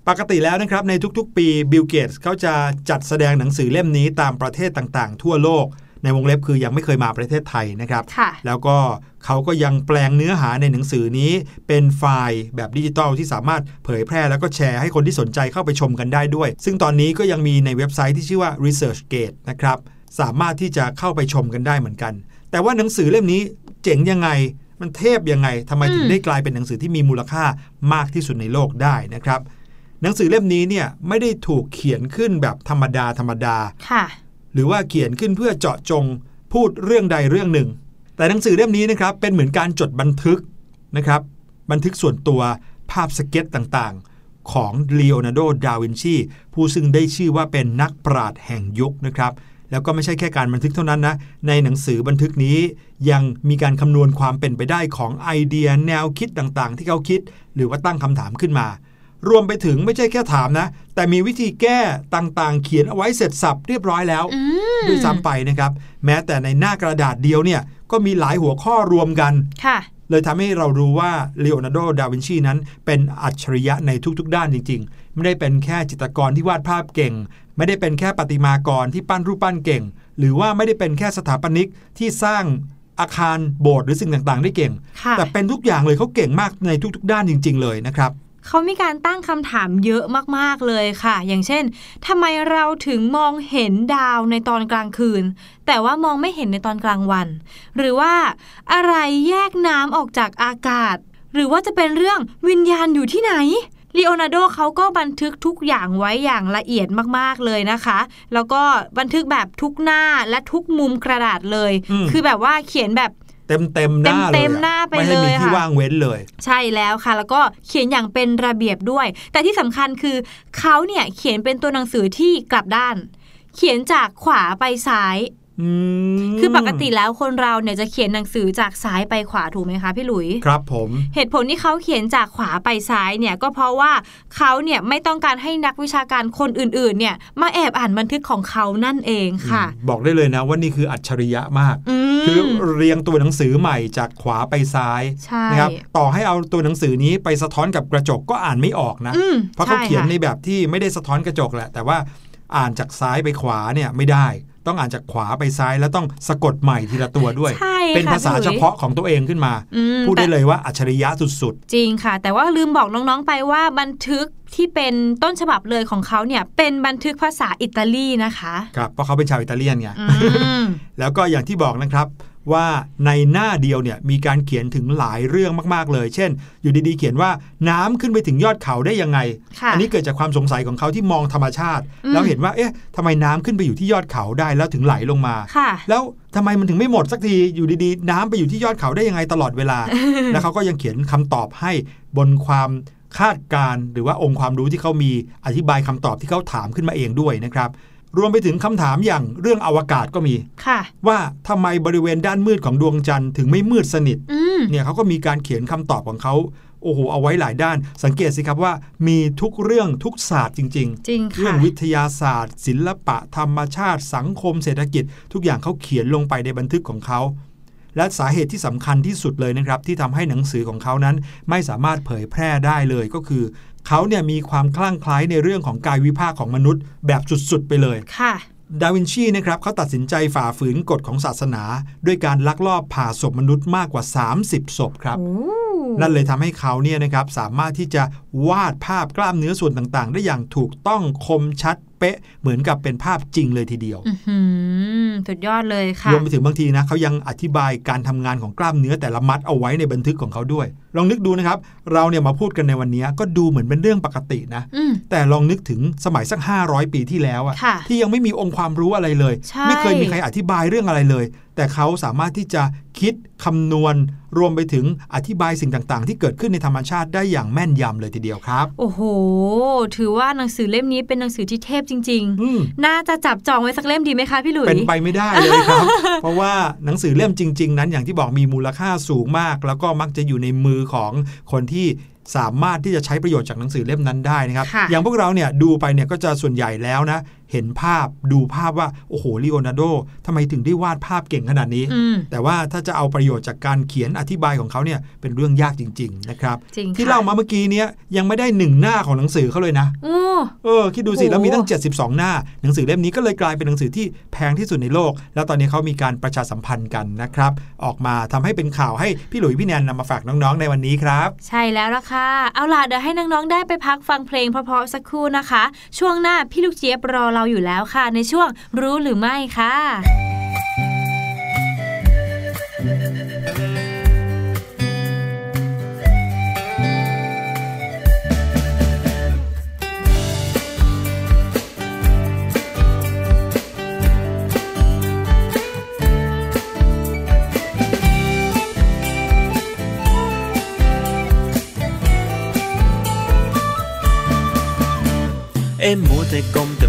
ปกติแล้วนะครับในทุกๆ ปีบิลเกตส์เขาจะจัดแสดงหนังสือเล่มนี้ตามประเทศต่างๆ ทั่วโลก ในวงเล็บคือยังไม่เคยมาประเทศไทยนะครับค่ะแล้วก็เขาก็ยังแปลงเนื้อหาในหนังสือนี้ เป็นไฟล์แบบดิจิตอลที่สามารถเผยแพร่แล้วก็แชร์ให้คนที่สนใจเข้าไปชมกันได้ด้วย ซึ่งตอนนี้ก็ยังมีในเว็บไซต์ที่ชื่อว่า ResearchGate นะครับสามารถที่จะเข้าไปชมกันได้เหมือนกัน แต่ว่าหนังสือเล่มนี้เจ๋งยังไงมันเทพยังไงทำไมถึงอืมได้กลายเป็นหนังสือที่มีมูลค่ามากที่สุดในโลกได้นะครับ หนังสือเล่มนี้เนี่ยไม่ได้ถูกเขียนขึ้นแบบธรรมดาธรรมดา ค่ะ หรือว่าเขียนขึ้นเพื่อเจาะจงพูดเรื่องใดเรื่องหนึ่ง แต่หนังสือเล่มนี้นะครับเป็นเหมือนการจดบันทึกนะครับ บันทึกส่วนตัวภาพสเก็ตต่างๆ ของเลโอนาร์โด ดาวินชี ผู้ซึ่งได้ชื่อว่าเป็นนักปราชญ์แห่งยุคนะครับแล้วก็ไม่ใช่แค่การบันทึกเท่านั้นนะ ในหนังสือบันทึกนี้ยังมีการคำนวณความเป็นไปได้ของไอเดียแนวคิดต่างๆ ที่เขาคิด หรือว่าตั้งคำถามขึ้นมา รวมไปถึงไม่ใช่แค่ถามนะ แต่มีวิธีแก้ต่างๆ เขียนเอาไว้เสร็จสับเรียบร้อยแล้วอืมด้วยซ้ำไปนะครับ แม้แต่ในหน้ากระดาษเดียวเนี่ยก็มีหลายหัวข้อรวมกันค่ะเลยทำให้เรารู้ว่าเลโอนาร์โด ดาวินชีนั้น เป็นอัจฉริยะในทุกๆ ด้านจริง ๆ ไม่ได้เป็นแค่จิตรกรที่วาดภาพเก่ง ไม่ได้เป็นแค่ประติมากรที่ปั้นรูปปั้นเก่ง หรือว่าไม่ได้เป็นแค่สถาปนิกที่สร้างอาคารโบสถ์หรือสิ่งต่างๆ ได้เก่งค่ะแต่เป็นทุกอย่างเลยเขาเก่งมากในทุก ๆ ด้านจริง ๆ เลยนะครับ เขามีการตั้งคำถามเยอะมากๆเลยค่ะ อย่างเช่นทำไมเราถึงมองเห็นดาวในตอนกลางคืน แต่ว่ามองไม่เห็นในตอนกลางวัน หรือว่าอะไรแยกน้ำออกจากอากาศ หรือว่าจะเป็นเรื่องวิญญาณอยู่ที่ไหนลีโอนาร์โดเขาก็บันทึกทุกอย่างไว้อย่างละเอียดมากๆเลยนะคะ แล้วก็บันทึกแบบทุกหน้าและทุกมุมกระดาษเลยอืมคือแบบว่าเขียนแบบ เต็มเต็มๆหน้าเลยเต็มๆอะหน้าไปไม่ให้มีเลยที่ค่ะว่างเว้นเลย ใช่แล้วค่ะ แล้วก็เขียนอย่างเป็นระเบียบด้วย แต่ที่สำคัญคือเขาเนี่ยเขียนเป็นตัวหนังสือที่กลับด้าน เขียนจากขวาไปซ้ายอืม คือปกติแล้วคนเราเนี่ยจะเขียนหนังสือจากซ้ายไปขวาถูกไหมคะพี่หลุย ครับผม เหตุผลที่เขาเขียนจากขวาไปซ้ายเนี่ยก็เพราะว่าเขาเนี่ยไม่ต้องการให้นักวิชาการคนอื่นๆ เนี่ยมาแอบอ่านบันทึกของเขานั่นเองค่ะอืมบอกได้เลยนะว่านี่คืออัจฉริยะมากอืมคือเรียงตัวหนังสือใหม่จากขวาไปซ้ายใช่นะครับต่อให้เอาตัวหนังสือนี้ไปสะท้อนกับกระจกก็อ่านไม่ออกนะอืมเพราะเขาใช่เขียนค่ะในแบบที่ไม่ได้สะท้อนกระจกแหละ แต่ว่าอ่านจากซ้ายไปขวาเนี่ยไม่ได้ ต้องอ่านจากขวาไปซ้ายแล้วต้องสะกดใหม่ทีละตัวด้วยใช่เป็นค่ะภาษาพี่หลุยเฉพาะของตัวเองขึ้นมาอืมพูดได้แต่เลยว่าอัจฉริยะสุดจริงค่ะ แต่ว่าลืมบอกน้องๆไปว่าบันทึกที่เป็นต้นฉบับเลยของเขาเนี่ยเป็นบันทึกภาษาอิตาลีนะคะๆครับ เพราะเขาเป็นชาวอิตาเลียนไงอืมแล้วก็อย่างที่บอกนะครับ ว่าในหน้าเดียวเนี่ยมีการเขียนถึงหลายเรื่องมากๆเลย เช่น อยู่ดีๆ เขียนว่าน้ำขึ้นไปถึงยอดเขาได้ยังไงค่ะอันี้เกิดจากความสงสัยของเขาที่มองธรรมชาติอืมแล้วเห็นว่าเอ๊ะทำไมน้ำขึ้นไปอยู่ที่ยอดเขาได้แล้วถึงไหลลงมาค่ะแล้วทำไมมันถึงไม่หมดสักทีอยู่ดีๆ น้ำไปอยู่ที่ยอดเขาได้ยังไงตลอดเวลา แล้วเขาก็ยังเขียนคำตอบให้บนความคาดการณ์หรือว่าองค์ความรู้ที่เขามีอธิบายคำตอบที่เขาถามขึ้นมาเองด้วยนะครับ รวมไปถึงคำถามอย่างเรื่องอวกาศก็มีค่ะว่าทำไมบริเวณด้านมืดของดวงจันทร์ถึงไม่มืดสนิทอืมเนี่ยเขาก็มีการเขียนคำตอบของเขาโอ้โห เอาไว้หลายด้าน สังเกตสิครับว่า มีทุกเรื่องทุกศาสตร์จริงจริงๆเรื่ค่ะองวิทยาศาสตร์ ศิลปะธรรมชาติ สังคมเศรษฐกิจ ทุกอย่างเขาเขียนลงไปในบันทึกของเขา และสาเหตุที่สำคัญที่สุดเลยนะครับ ที่ทำให้หนังสือของเขานั้น ไม่สามารถเผยแพร่ได้เลยก็คือ เขาเนี่ยมีความคลั่งไคล้ในเรื่องของกายวิภาคของมนุษย์แบบสุดๆไปเลยค่ะดาวินชีนะครับเขาตัดสินใจฝ่าฝืนกฎของศาสนา ด้วยการลักลอบผ่าศพมนุษย์มากกว่า 30 ศพครับโอ้ นั่นเลยทำให้เขาเนี่ยนะครับสามารถที่จะวาดภาพกล้ามเนื้อส่วนต่างๆ ได้อย่างถูกต้องคมชัดเป๊ะเหมือนกับเป็นภาพจริงเลยทีเดียวอื้อหือสุดยอดเลยค่ะรวมไปถึงบางทีนะเขายังอธิบายการทำงานของกล้ามเนื้อแต่ละมัดเอาไว้ในบันทึกของเขาด้วย ลองนึกดูนะครับ เราเนี่ยมาพูดกันในวันนี้ก็ดูเหมือนเป็นเรื่องปกตินะอืมแต่ลองนึกถึงสมัยสัก 500 ปีที่แล้วอะค่ะที่ยังไม่มีองค์ความรู้อะไรเลยใช่ไม่เคยมีใครอธิบายเรื่องอะไรเลย แต่เขาสามารถที่จะคิดคำนวณ รวมไปถึงอธิบายสิ่งต่างๆ ที่เกิดขึ้นในธรรมชาติได้อย่างแม่นยำเลยทีเดียวครับ โอ้โห ถือว่าหนังสือเล่มนี้เป็นหนังสือที่เทพจริงอืมๆน่าจะจับจองไว้สักเล่มดีไหมคะพี่หลุยเป็นไปไม่ได้เลยครับ เพราะว่าหนังสือเล่มจริง ๆ นั้นอย่างที่บอกมีมูลค่าสูงมาก แล้วก็มักจะอยู่ในมือของคนที่สามารถที่จะใช้ประโยชน์จากหนังสือเล่มนั้นได้นะครับค่ะอย่างพวกเราเนี่ยดูไปเนี่ยก็จะส่วนใหญ่แล้วนะ เห็นภาพดูภาพว่า โอ้โหลีโอนาร์โดทำไมถึงได้วาดภาพเก่งขนาดนี้อืมแต่ว่าถ้าจะเอาประโยชน์จากการเขียนอธิบายของเขาเนี่ยเป็นเรื่องยากจริง ๆ นะครับจริงที่ค่ะเล่ามาเมื่อกี้เนี้ยยังไม่ได้หนึ่งหน้าของหนังสือเขาเลยนะโอ้เออคิดดูสิโอ้แล้วมีตั้ง 72 หน้า หนังสือเล่มนี้ก็เลยกลายเป็นหนังสือที่แพงที่สุดในโลก แล้วตอนนี้เขามีการประชาสัมพันธ์กันนะครับ ออกมาทำให้เป็นข่าวให้พี่หลุยส์พี่แนนนำมาฝากน้องๆในวันนี้ครับ ใช่แล้วล่ะค่ะเอาล่ะเดี๋ยวให้น้องๆได้ไปพักฟังเพลงเพราะๆสักครู่นะคะ ช่วงหน้าพี่ลูกเจี๊ยบรอเราราอยู่แล้วค่ะ ในช่วงรู้หรือไม่ค่ะเอ็มมัวแต่ก้มแต่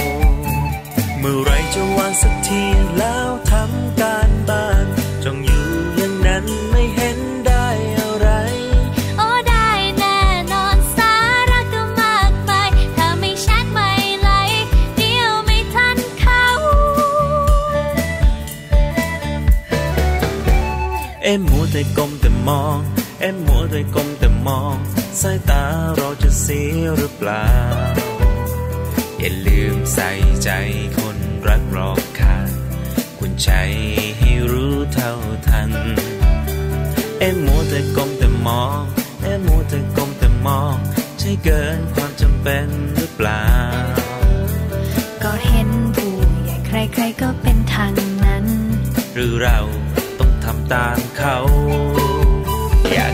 เมื่อไรจะวางสักทีแล้วทำการบ้านจงอยู่อย่างนั้นไม่เห็นได้อะไร โอ้ได้แน่นอนสาระก็มากมายถ้าไม่แชทไม่ไลค์เดี๋ยวไม่ทันเขา เอ็มมัวแต่ก้มแต่มอง เอ็มมัวแต่ก้มแต่มอง สายตาเราจะเสียหรือเปล่า อย่าลืมใส่ใจคน รักรอบค่างคุณใจให้รู้เท่าทัน เอ็มมัวแต่ก้มแต่มอง เอ็มมัวแต่ก้มแต่มอง ใช่เกินความจำเป็นหรือเปล่า ก็เห็นผู้ใหญ่ใครๆก็เป็นทางนั้น หรือเราต้องทำตามเขา อยาก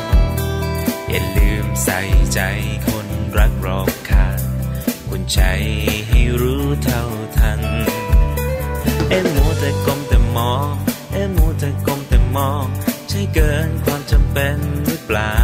อย่าลืมใส่ใจคนรักรอบค่างคุณใจให้รู้เท่าทัน เอ็มมัวแต่กลมแต่มองเอ็มมัวแต่กลมแต่มอง ใช่เกินความจำเป็นหรือเปล่า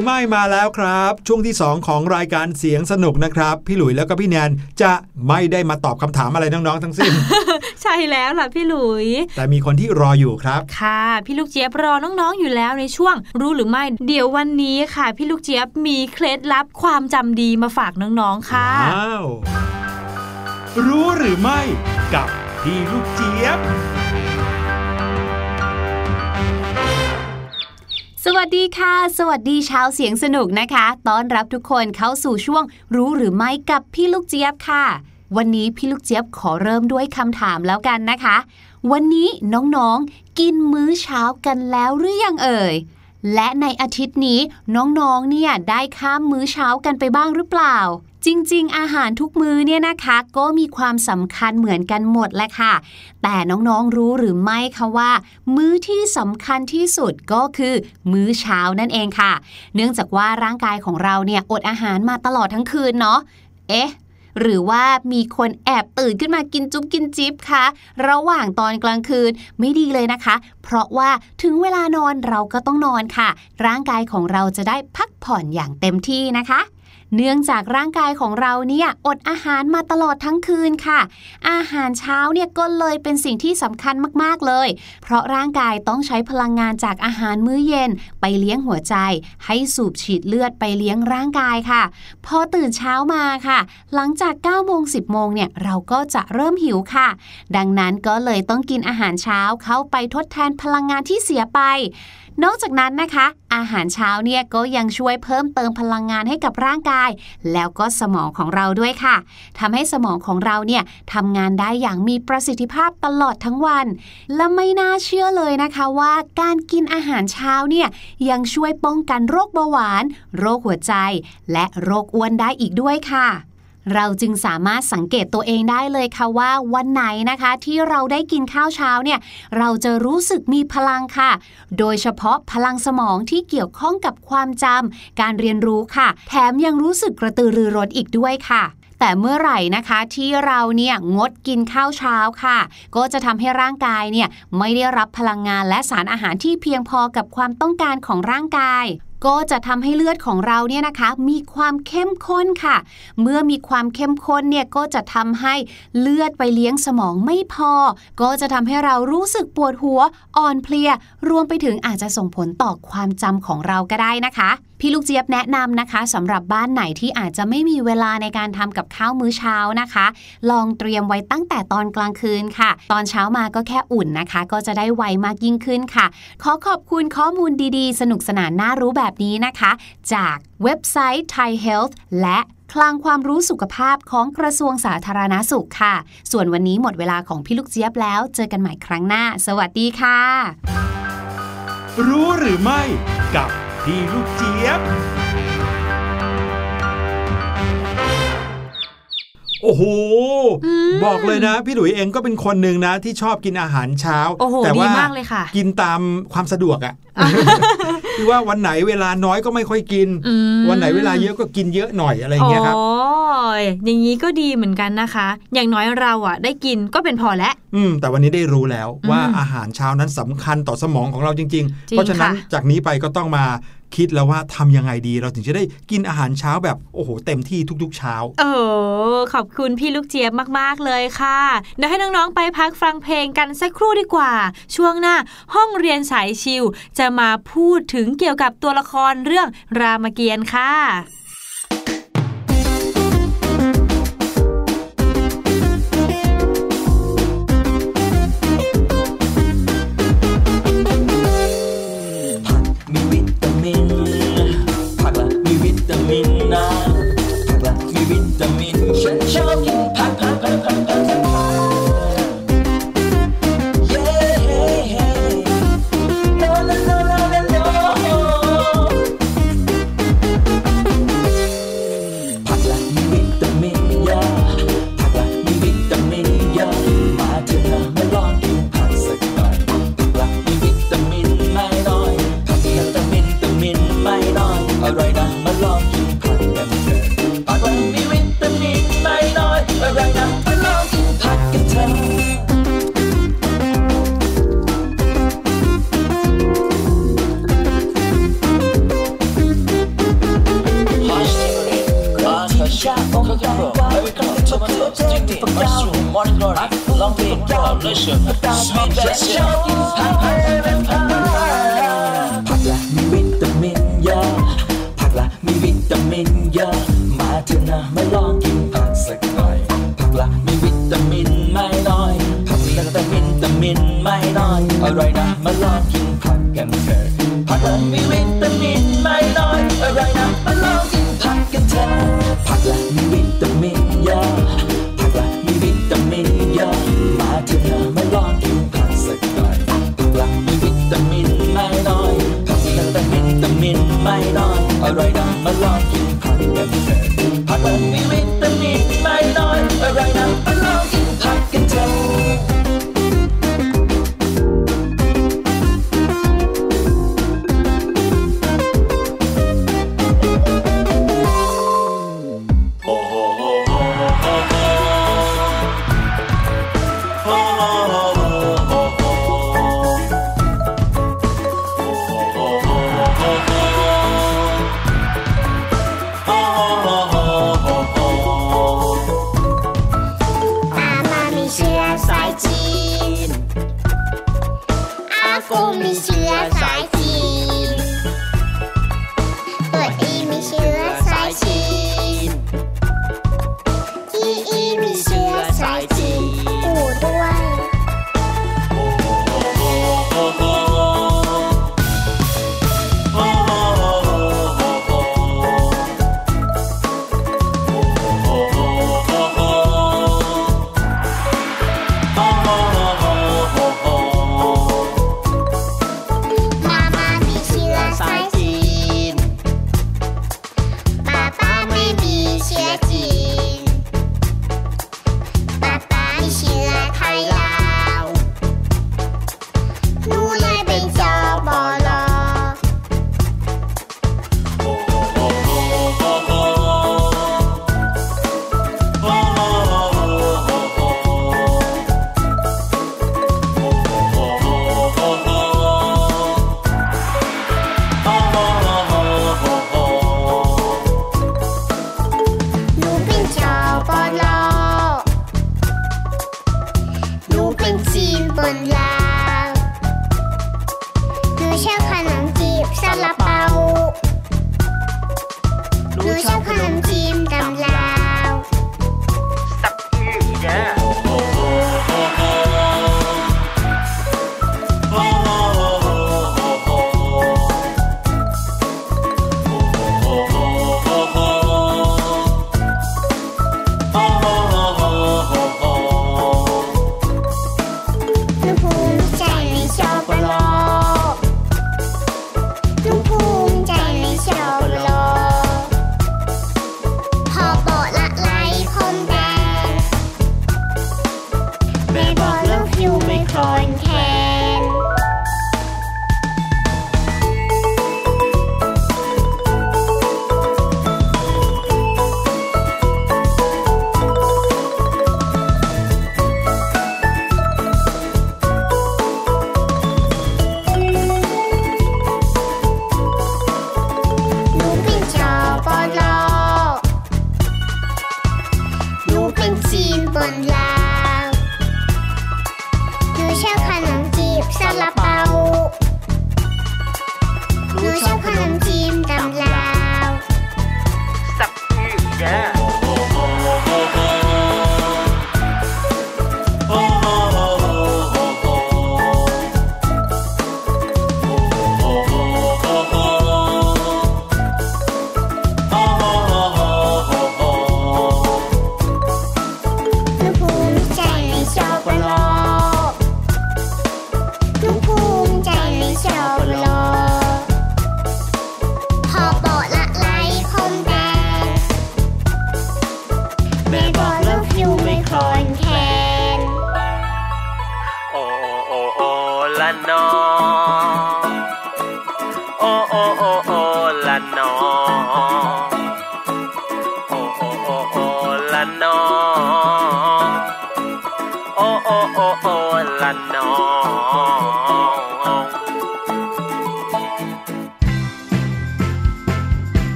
รู้หรือไม่มาแล้วครับ ช่วงที่ 2 ของรายการเสียงสนุกนะครับ พี่หลุยแล้วก็พี่แนนจะไม่ได้มาตอบคำถามอะไรน้องๆทั้งสิ้น ใช่แล้วล่ะพี่หลุย แต่มีคนที่รออยู่ครับ ค่ะ พี่ลูกเจี๊ยบรอน้องๆอยู่แล้วในช่วง รู้หรือไม่เดี๋ยววันนี้ค่ะ พี่ลูกเจี๊ยบมีเคล็ดลับความจำดีมาฝากน้องๆค่ะว้าวรู้หรือไม่กับพี่ลูกเจี๊ยบ สวัสดีค่ะ สวัสดีชาวเสียงสนุกนะคะ ต้อนรับทุกคนเข้าสู่ช่วงรู้หรือไม่กับพี่ลูกเจี๊ยบค่ะ วันนี้พี่ลูกเจี๊ยบขอเริ่มด้วยคำถามแล้วกันนะคะ วันนี้น้องๆกินมื้อเช้ากันแล้วหรือยังเอ่ย และในอาทิตย์นี้น้องๆเนี่ยได้ข้ามมื้อเช้ากันไปบ้างหรือเปล่า จริง ๆ อาหารทุกมื้อเนี่ยนะคะ ก็มีความสำคัญเหมือนกันหมดแหละค่ะ แต่น้องๆรู้หรือไม่คะว่า มื้อที่สำคัญที่สุดก็คือมื้อเช้านั่นเองค่ะ เนื่องจากว่าร่างกายของเราเนี่ยอดอาหารมาตลอดทั้งคืนเนาะเอ๊ะหรือว่ามีคนแอบตื่นขึ้นมากินจุ๊บกินจิ๊บคะระหว่างตอนกลางคืนไม่ดีเลยนะคะ เพราะว่าถึงเวลานอนเราก็ต้องนอนค่ะ ร่างกายของเราจะได้พักผ่อนอย่างเต็มที่นะคะ เนื่องจากร่างกายของเราเนี่ยอดอาหารมาตลอดทั้งคืนค่ะ อาหารเช้าเนี่ยก็เลยเป็นสิ่งที่สำคัญมากๆเลย เพราะร่างกายต้องใช้พลังงานจากอาหารมื้อเย็น ไปเลี้ยงหัวใจ ให้สูบฉีดเลือดไปเลี้ยงร่างกายค่ะ พอตื่นเช้ามาค่ะ หลังจาก9โมง10โมงเนี่ยเราก็จะเริ่มหิวค่ะ ดังนั้นก็เลยต้องกินอาหารเช้าเข้าไปทดแทนพลังงานที่เสียไป นอกจากนั้นนะคะ อาหารเช้าเนี่ยก็ยังช่วยเพิ่มเติมพลังงานให้กับร่างกาย แล้วก็สมองของเราด้วยค่ะทำให้สมองของเราเนี่ยทำงานได้อย่างมีประสิทธิภาพตลอดทั้งวัน และไม่น่าเชื่อเลยนะคะว่าการกินอาหารเช้าเนี่ยยังช่วยป้องกันโรคเบาหวาน โรคหัวใจ และโรคอ้วนได้อีกด้วยค่ะ เราจึงสามารถสังเกตตัวเองได้เลยค่ะว่าวันไหนนะคะที่เราได้กินข้าวเช้าเนี่ยเราจะรู้สึกมีพลังค่ะ โดยเฉพาะพลังสมองที่เกี่ยวข้องกับความจำการเรียนรู้ค่ะ แถมยังรู้สึกกระตือรือร้นอีกด้วยค่ะแต่เมื่อไหร่นะคะที่เราเนี่ยงดกินข้าวเช้าค่ะ ก็จะทำให้ร่างกายเนี่ยไม่ได้รับพลังงานและสารอาหารที่เพียงพอกับความต้องการของร่างกาย ก็จะทำให้เลือดของเราเนี่ยนะคะ มีความเข้มข้นค่ะ เมื่อมีความเข้มข้นเนี่ยก็จะทำให้เลือดไปเลี้ยงสมองไม่พอ ก็จะทำให้เรารู้สึกปวดหัวอ่อนเพลีย รวมไปถึงอาจจะส่งผลต่อความจำของเราก็ได้นะคะ พี่ลูกเจี๊ยบแนะนำนะคะสำหรับบ้านไหนที่อาจจะไม่มีเวลาในการทำกับข้าวมื้อเช้านะคะ ลองเตรียมไว้ตั้งแต่ตอนกลางคืนค่ะ ตอนเช้ามาก็แค่อุ่นนะคะ ก็จะได้ไวมากยิ่งขึ้นค่ะ ขอขอบคุณข้อมูลดีๆ สนุกสนานน่ารู้แบบนี้นะคะ จากเว็บไซต์ Thai Health และคลังความรู้สุขภาพของกระทรวงสาธารณาสุขค่ะ ส่วนวันนี้หมดเวลาของพี่ลูกเจี๊ยบแล้ว เจอกันใหม่ครั้งหน้า สวัสดีค่ะ รู้หรือไม่กับ พี่ลูกเจี๊ยบ โอ้โหอืมบอกเลยนะ พี่หลุยเองก็เป็นคนหนึ่งนะ ที่ชอบกินอาหารเช้า โอ้โหแต่ว่าดีมากเลยค่ะ กินตามความสะดวกอะ่ะ คือว่าวันไหนเวลาน้อยก็ไม่ค่อยกินอืมวันไหนเวลาเยอะก็กินเยอะหน่อยอะไรอย่างเงี้ยครับโอ้ยอย่างนี้ก็ดีเหมือนกันนะคะ อย่างน้อยเราอะ ได้กินก็เป็นพอแล้วอืมแต่วันนี้ได้รู้แล้วว่าอืมอาหารเช้านั้นสำคัญต่อสมองของเราจริงๆจริงเพราะฉะนั้นค่ะจากนี้ไปก็ต้องมา คิดแล้วว่าทำยังไงดีเราถึงจะได้กินอาหารเช้าแบบโอ้โหเต็มที่ทุกๆเช้าโอ้ขอบคุณพี่ลูกเจี๊ยบมากๆเลยค่ะเดี๋ยวให้น้องๆไปพักฟังเพลงกันสักครู่ดีกว่า ช่วงหน้าห้องเรียนสายชิวจะมาพูดถึงเกี่ยวกับตัวละครเรื่องรามเกียรติ์ค่ะ น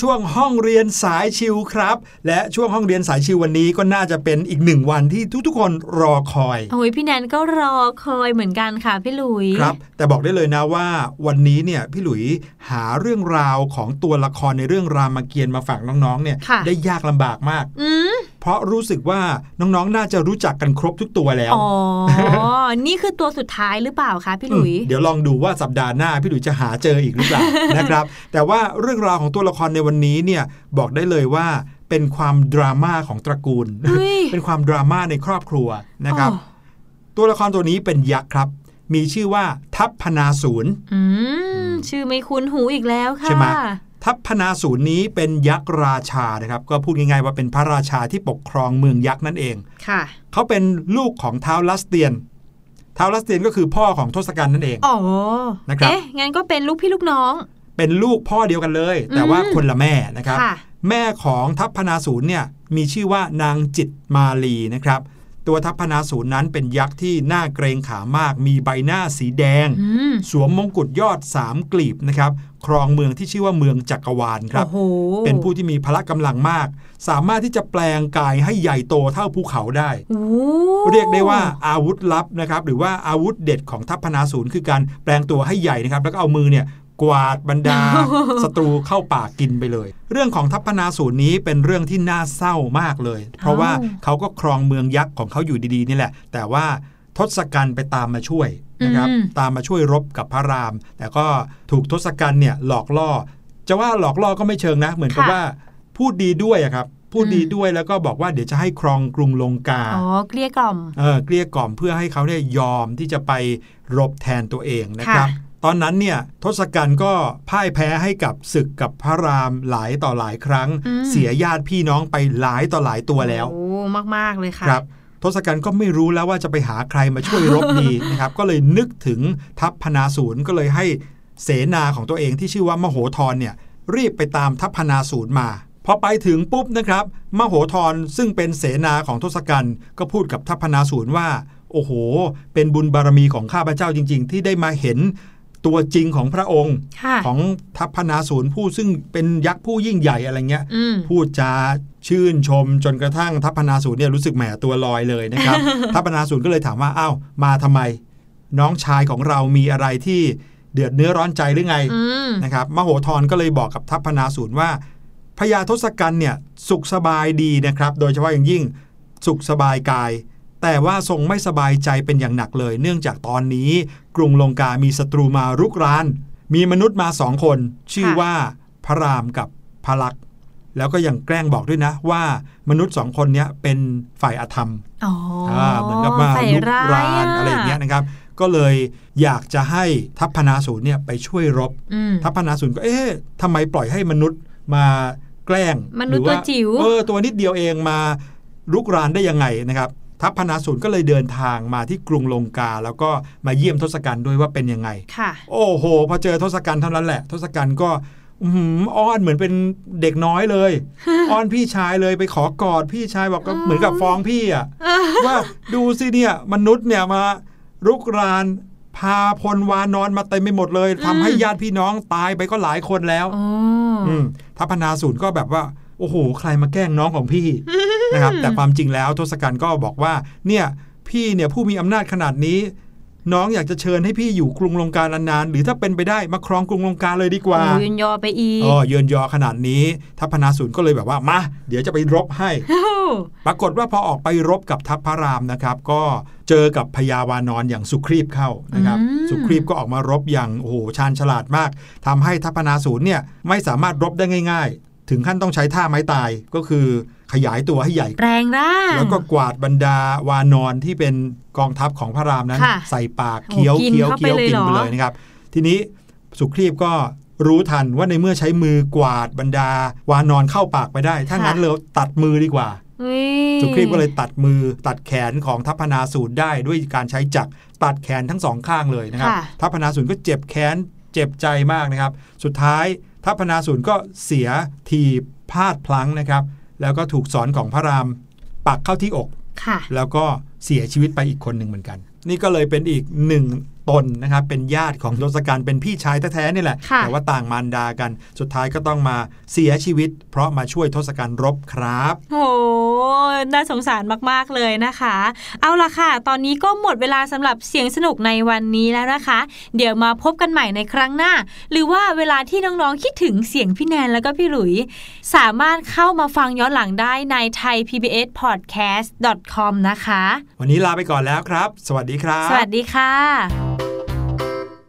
ช่วงห้องเรียนสายชิวครับ และช่วงห้องเรียนสายชิววันนี้ก็น่าจะเป็นอีกหนึ่งวันที่ทุ คนรอคอย โอ้ยพี่แนนก็รอคอยเหมือนกันค่ะพี่หลุย ครับ แต่บอกได้เลยนะว่า วันนี้เนี่ยพี่หลุยหาเรื่องราวของตัวละครในเรื่องรามเกียรติ์มาฝากน้องๆเนี่ยค่ะได้ยากลำบากมาก อืมเพราะรู้สึกว่าน้องๆ น่าจะรู้จักกันครบทุกตัวแล้ว อ๋อ นี่คือตัวสุดท้ายหรือเปล่าคะพี่หลุยอืมเดี๋ยวลองดูว่าสัปดาห์หน้าพี่หลุยจะหาเจออีกหรือเปล่านะครับ แต่ว่าเรื่องราวของตัวละครในวันนี้เนี่ยบอกได้เลยว่า เป็นความดราม่าของตระกูลเฮ้ยเป็นความดราม่าในครอบครัวนะครับอ๋อตัวละครตัวนี้เป็นยักษ์ครับ มีชื่อว่าทัพพนาศูนย์อืมชื่อไม่คุ้นหูอีกแล้วค่ะใช่ไหมทัพพนาศูนย์นี้เป็นยักษ์ราชานะครับ ก็พูดง่ายๆว่าเป็นพระราชาที่ปกครองเมืองยักษ์นั่นเองค่ะ เขาเป็นลูกของท้าวลัสเตียนท้าวลัสเตียนก็คือพ่อของทศกัณฐ์นั่นเองอ๋อนะครับเอ๊ะงั้นก็เป็นลูกพี่ลูกน้อง เป็นลูกพ่อเดียวกันเลย แต่อืมว่าคนละแม่นะครับค่ะ แม่ของทัพพนาศูนย์เนี่ยมีชื่อว่านางจิตมาลีนะครับ ตัวทัพพนาศูนย์นั้นเป็นยักษ์ที่น่าเกรงขามาก มีใบหน้าสีแดงอืมสวมมงกุฎยอดสามกลีบนะครับครองเมืองที่ชื่อว่าเมืองจักรวาลครับโอ้โหเป็นผู้ที่มีพละกำลังมาก สามารถที่จะแปลงกายให้ใหญ่โตเท่าภูเขาได้โอ้เรียกได้ว่าอาวุธลับนะครับ หรือว่าอาวุธเด็ดของทัพพนาศูนย์คือการแปลงตัวให้ใหญ่นะครับ แล้วก็เอามือเนี่ย กวาดบรรดาศัตรูเข้าปากกินไปเลย เรื่องของทัพพนาศูนย์นี้เป็นเรื่องที่น่าเศร้ามากเลย เพราะว่าเขาก็ครองเมืองยักษ์ของเขาอยู่ดีๆนี่แหละ แต่ว่าทศกัณฐ์ไปตามมาช่วยนะครับอืมตามมาช่วยรบกับพระราม แต่ก็ถูกทศกัณฐ์เนี่ยหลอกล่อ จะว่าหลอกล่อก็ไม่เชิงนะ เหมือนกับค่ะว่าพูดดีด้วยอะครับพูดดีด้วยแล้วก็บอกว่าเดี๋ยวจะให้ครองกรุงลงกา อ๋อ เกลี้ยกล่อม เออ เกลี้ยกล่อมเพื่อให้เขาเนี่ยยอมที่จะไปรบแทนตัวเองนะครับค่ะ ตอนนั้นเนี่ยทศกัณฐ์ก็พ่ายแพ้ให้กับศึกกับพระรามหลายต่อหลายครั้งอืมเสียญาติพี่น้องไปหลายต่อหลายตัวแล้วโอ้มาก ๆ เลยค่ะครับทศกัณฐ์ก็ไม่รู้แล้วว่าจะไปหาใครมาช่วยรบดีนะครับ ก็เลยนึกถึงทัพพนาศูนย์ก็เลยให้เสนาของตัวเองที่ชื่อว่ามโหธรเนี่ยรีบไปตามทัพพนาศูนย์มาพอไปถึงปุ๊บนะครับ มโหธรซึ่งเป็นเสนาของทศกัณฐ์ก็พูดกับทัพพนาศูนย์ว่า โอ้โห เป็นบุญบารมีของข้าพเจ้าจริง ๆ ที่ได้มาเห็น ตัวจริงของพระองค์ค่ะของทัพพนาศูนย์ผู้ซึ่งเป็นยักษ์ผู้ยิ่งใหญ่อะไรเงี้ยอืมพูดจาชื่นชมจนกระทั่งทัพพนาศูนย์เนี่ยรู้สึกแหมตัวลอยเลยนะครับ ทัพพนาศูนย์ก็เลยถามว่าอ้าวมาทำไม น้องชายของเรามีอะไรที่เดือดเนื้อร้อนใจหรือไงอืมนะครับมโหธรก็เลยบอกกับทัพพนาศูนย์ว่าพญาทศกัณฐ์เนี่ยสุขสบายดีนะครับ โดยเฉพาะอย่างยิ่งสุขสบายกาย แต่ว่าทรงไม่สบายใจเป็นอย่างหนักเลย เนื่องจากตอนนี้ กรุงลงกามีศัตรูมารุกราน มีมนุษย์มาสองคน ชื่อว่าพระรามกับพระลักษณ์แล้วก็ยังแกล้งบอกด้วยนะว่ามนุษย์สองคนเนี้ยเป็นฝ่ายอธรรมอ๋ออาเหมือนกับมาใส่ลุกร้ายรานอะไรอย่างเงี้ยนะครับ ก็เลยอยากจะให้ทัพพนาศูนย์เนี่ยไปช่วยรบอืมทัพพนาศูนย์ก็เอ๊ะทำไมปล่อยให้มนุษย์มาแกล้งมนุษย์หรือตัวจิ๋วเออตัวนิดเดียวเองมาลุกรานได้ยังไงนะครับ ทัพพนาศูนย์ก็เลยเดินทางมาที่กรุงลงกา แล้วก็มาเยี่ยมทศกัณฐ์ด้วยว่าเป็นยังไง ค่ะ โอ้โห พอเจอทศกัณฐ์เท่านั้นแหละ ทศกัณฐ์ก็อื้อหืออ้อนเหมือนเป็นเด็กน้อยเลย อ้อนพี่ชายเลยไปขอกอดพี่ชายบอกก็เหมือนกับฟ้องพี่อะว่าดูสิเนี่ยมนุษย์เนี่ยมารุกรานพาพลวานอนมาเต็มไปหมดเลยทำให้ญาติพี่น้องตายไปก็หลายคนแล้วโอ้อืมทัพพนาศูนย์ก็แบบว่า โอ้โห ใครมาแกล้งน้องของพี่ นะครับ แต่ความจริงแล้วทศกัณฐ์ก็บอกว่า เนี่ยพี่เนี่ยผู้มีอำนาจขนาดนี้ น้องอยากจะเชิญให้พี่อยู่กรุงลงกานานๆหรือถ้าเป็นไปได้มาครองกรุงลงกาเลยดีกว่าโอ้ยยอไปอีกอ๋อเยินยอขนาดนี้ทัพพนาศูนย์ก็เลยแบบว่ามาเดี๋ยวจะไปรบให้ ปรากฏว่าพอออกไปรบกับทัพพระรามนะครับ ก็เจอกับพญาวานอนอย่างสุครีพเข้านะครับอืมสุครีพก็ออกมารบอย่างโอ้โหชาญฉลาดมากทำให้ทัพพนาศูนย์เนี่ยไม่สามารถรบได้ง่าย ๆ ถึงขั้นต้องใช้ท่าไม้ตายก็คือ ขยายตัวให้ใหญ่แรงร่างแล้วก็กวาดบรรดาวานอนที่เป็นกองทัพของพระรามนั้นค่ะใส่ปากเคี้ยวโอ้กินเคี้ยวเข้าไปเคี้ยวเลยกินเหรอไปเลยนะครับ ทีนี้สุครีพก็รู้ทันว่าในเมื่อใช้มือกวาดบรรดา วานอนเข้าปากไปได้ ถ้างั้นเราตัดมือดีกว่าเฮ้ยสุครีพก็เลยตัดมือตัดแขนของทัพพนาศูนย์ได้ด้วยการใช้จักรตัดแขนทั้งสองข้างเลยนะครับค่ะทัพพนาศูนย์ก็เจ็บแค้นเจ็บใจมากนะครับ สุดท้ายทัพพนาศูนย์ก็เสียทีพลาดพลั้งนะครับ แล้วก็ถูกสอนของพระรามปักเข้าที่อกค่ะแล้วก็เสียชีวิตไปอีกคนหนึ่งเหมือนกัน นี่ก็เลยเป็นอีกหนึ่ง ตนนะครับเป็นญาติของทศกัณฐ์เป็นพี่ชายแท้ๆนี่แหละค่ะแต่ว่าต่างมารดากัน สุดท้ายก็ต้องมาเสียชีวิต เพราะมาช่วยทศกัณฐ์รบครับโหน่าสงสารมากๆเลยนะคะ เอาละค่ะ ตอนนี้ก็หมดเวลาสำหรับเสียงสนุกในวันนี้แล้วนะคะ เดี๋ยวมาพบกันใหม่ในครั้งหน้า หรือว่าเวลาที่น้องๆคิดถึงเสียงพี่แนนแล้วก็พี่หลุย สามารถเข้ามาฟังย้อนหลังได้ใน thaipbspodcast.com นะคะ วันนี้ลาไปก่อนแล้วครับ สวัสดีครับ สวัสดีค่ะ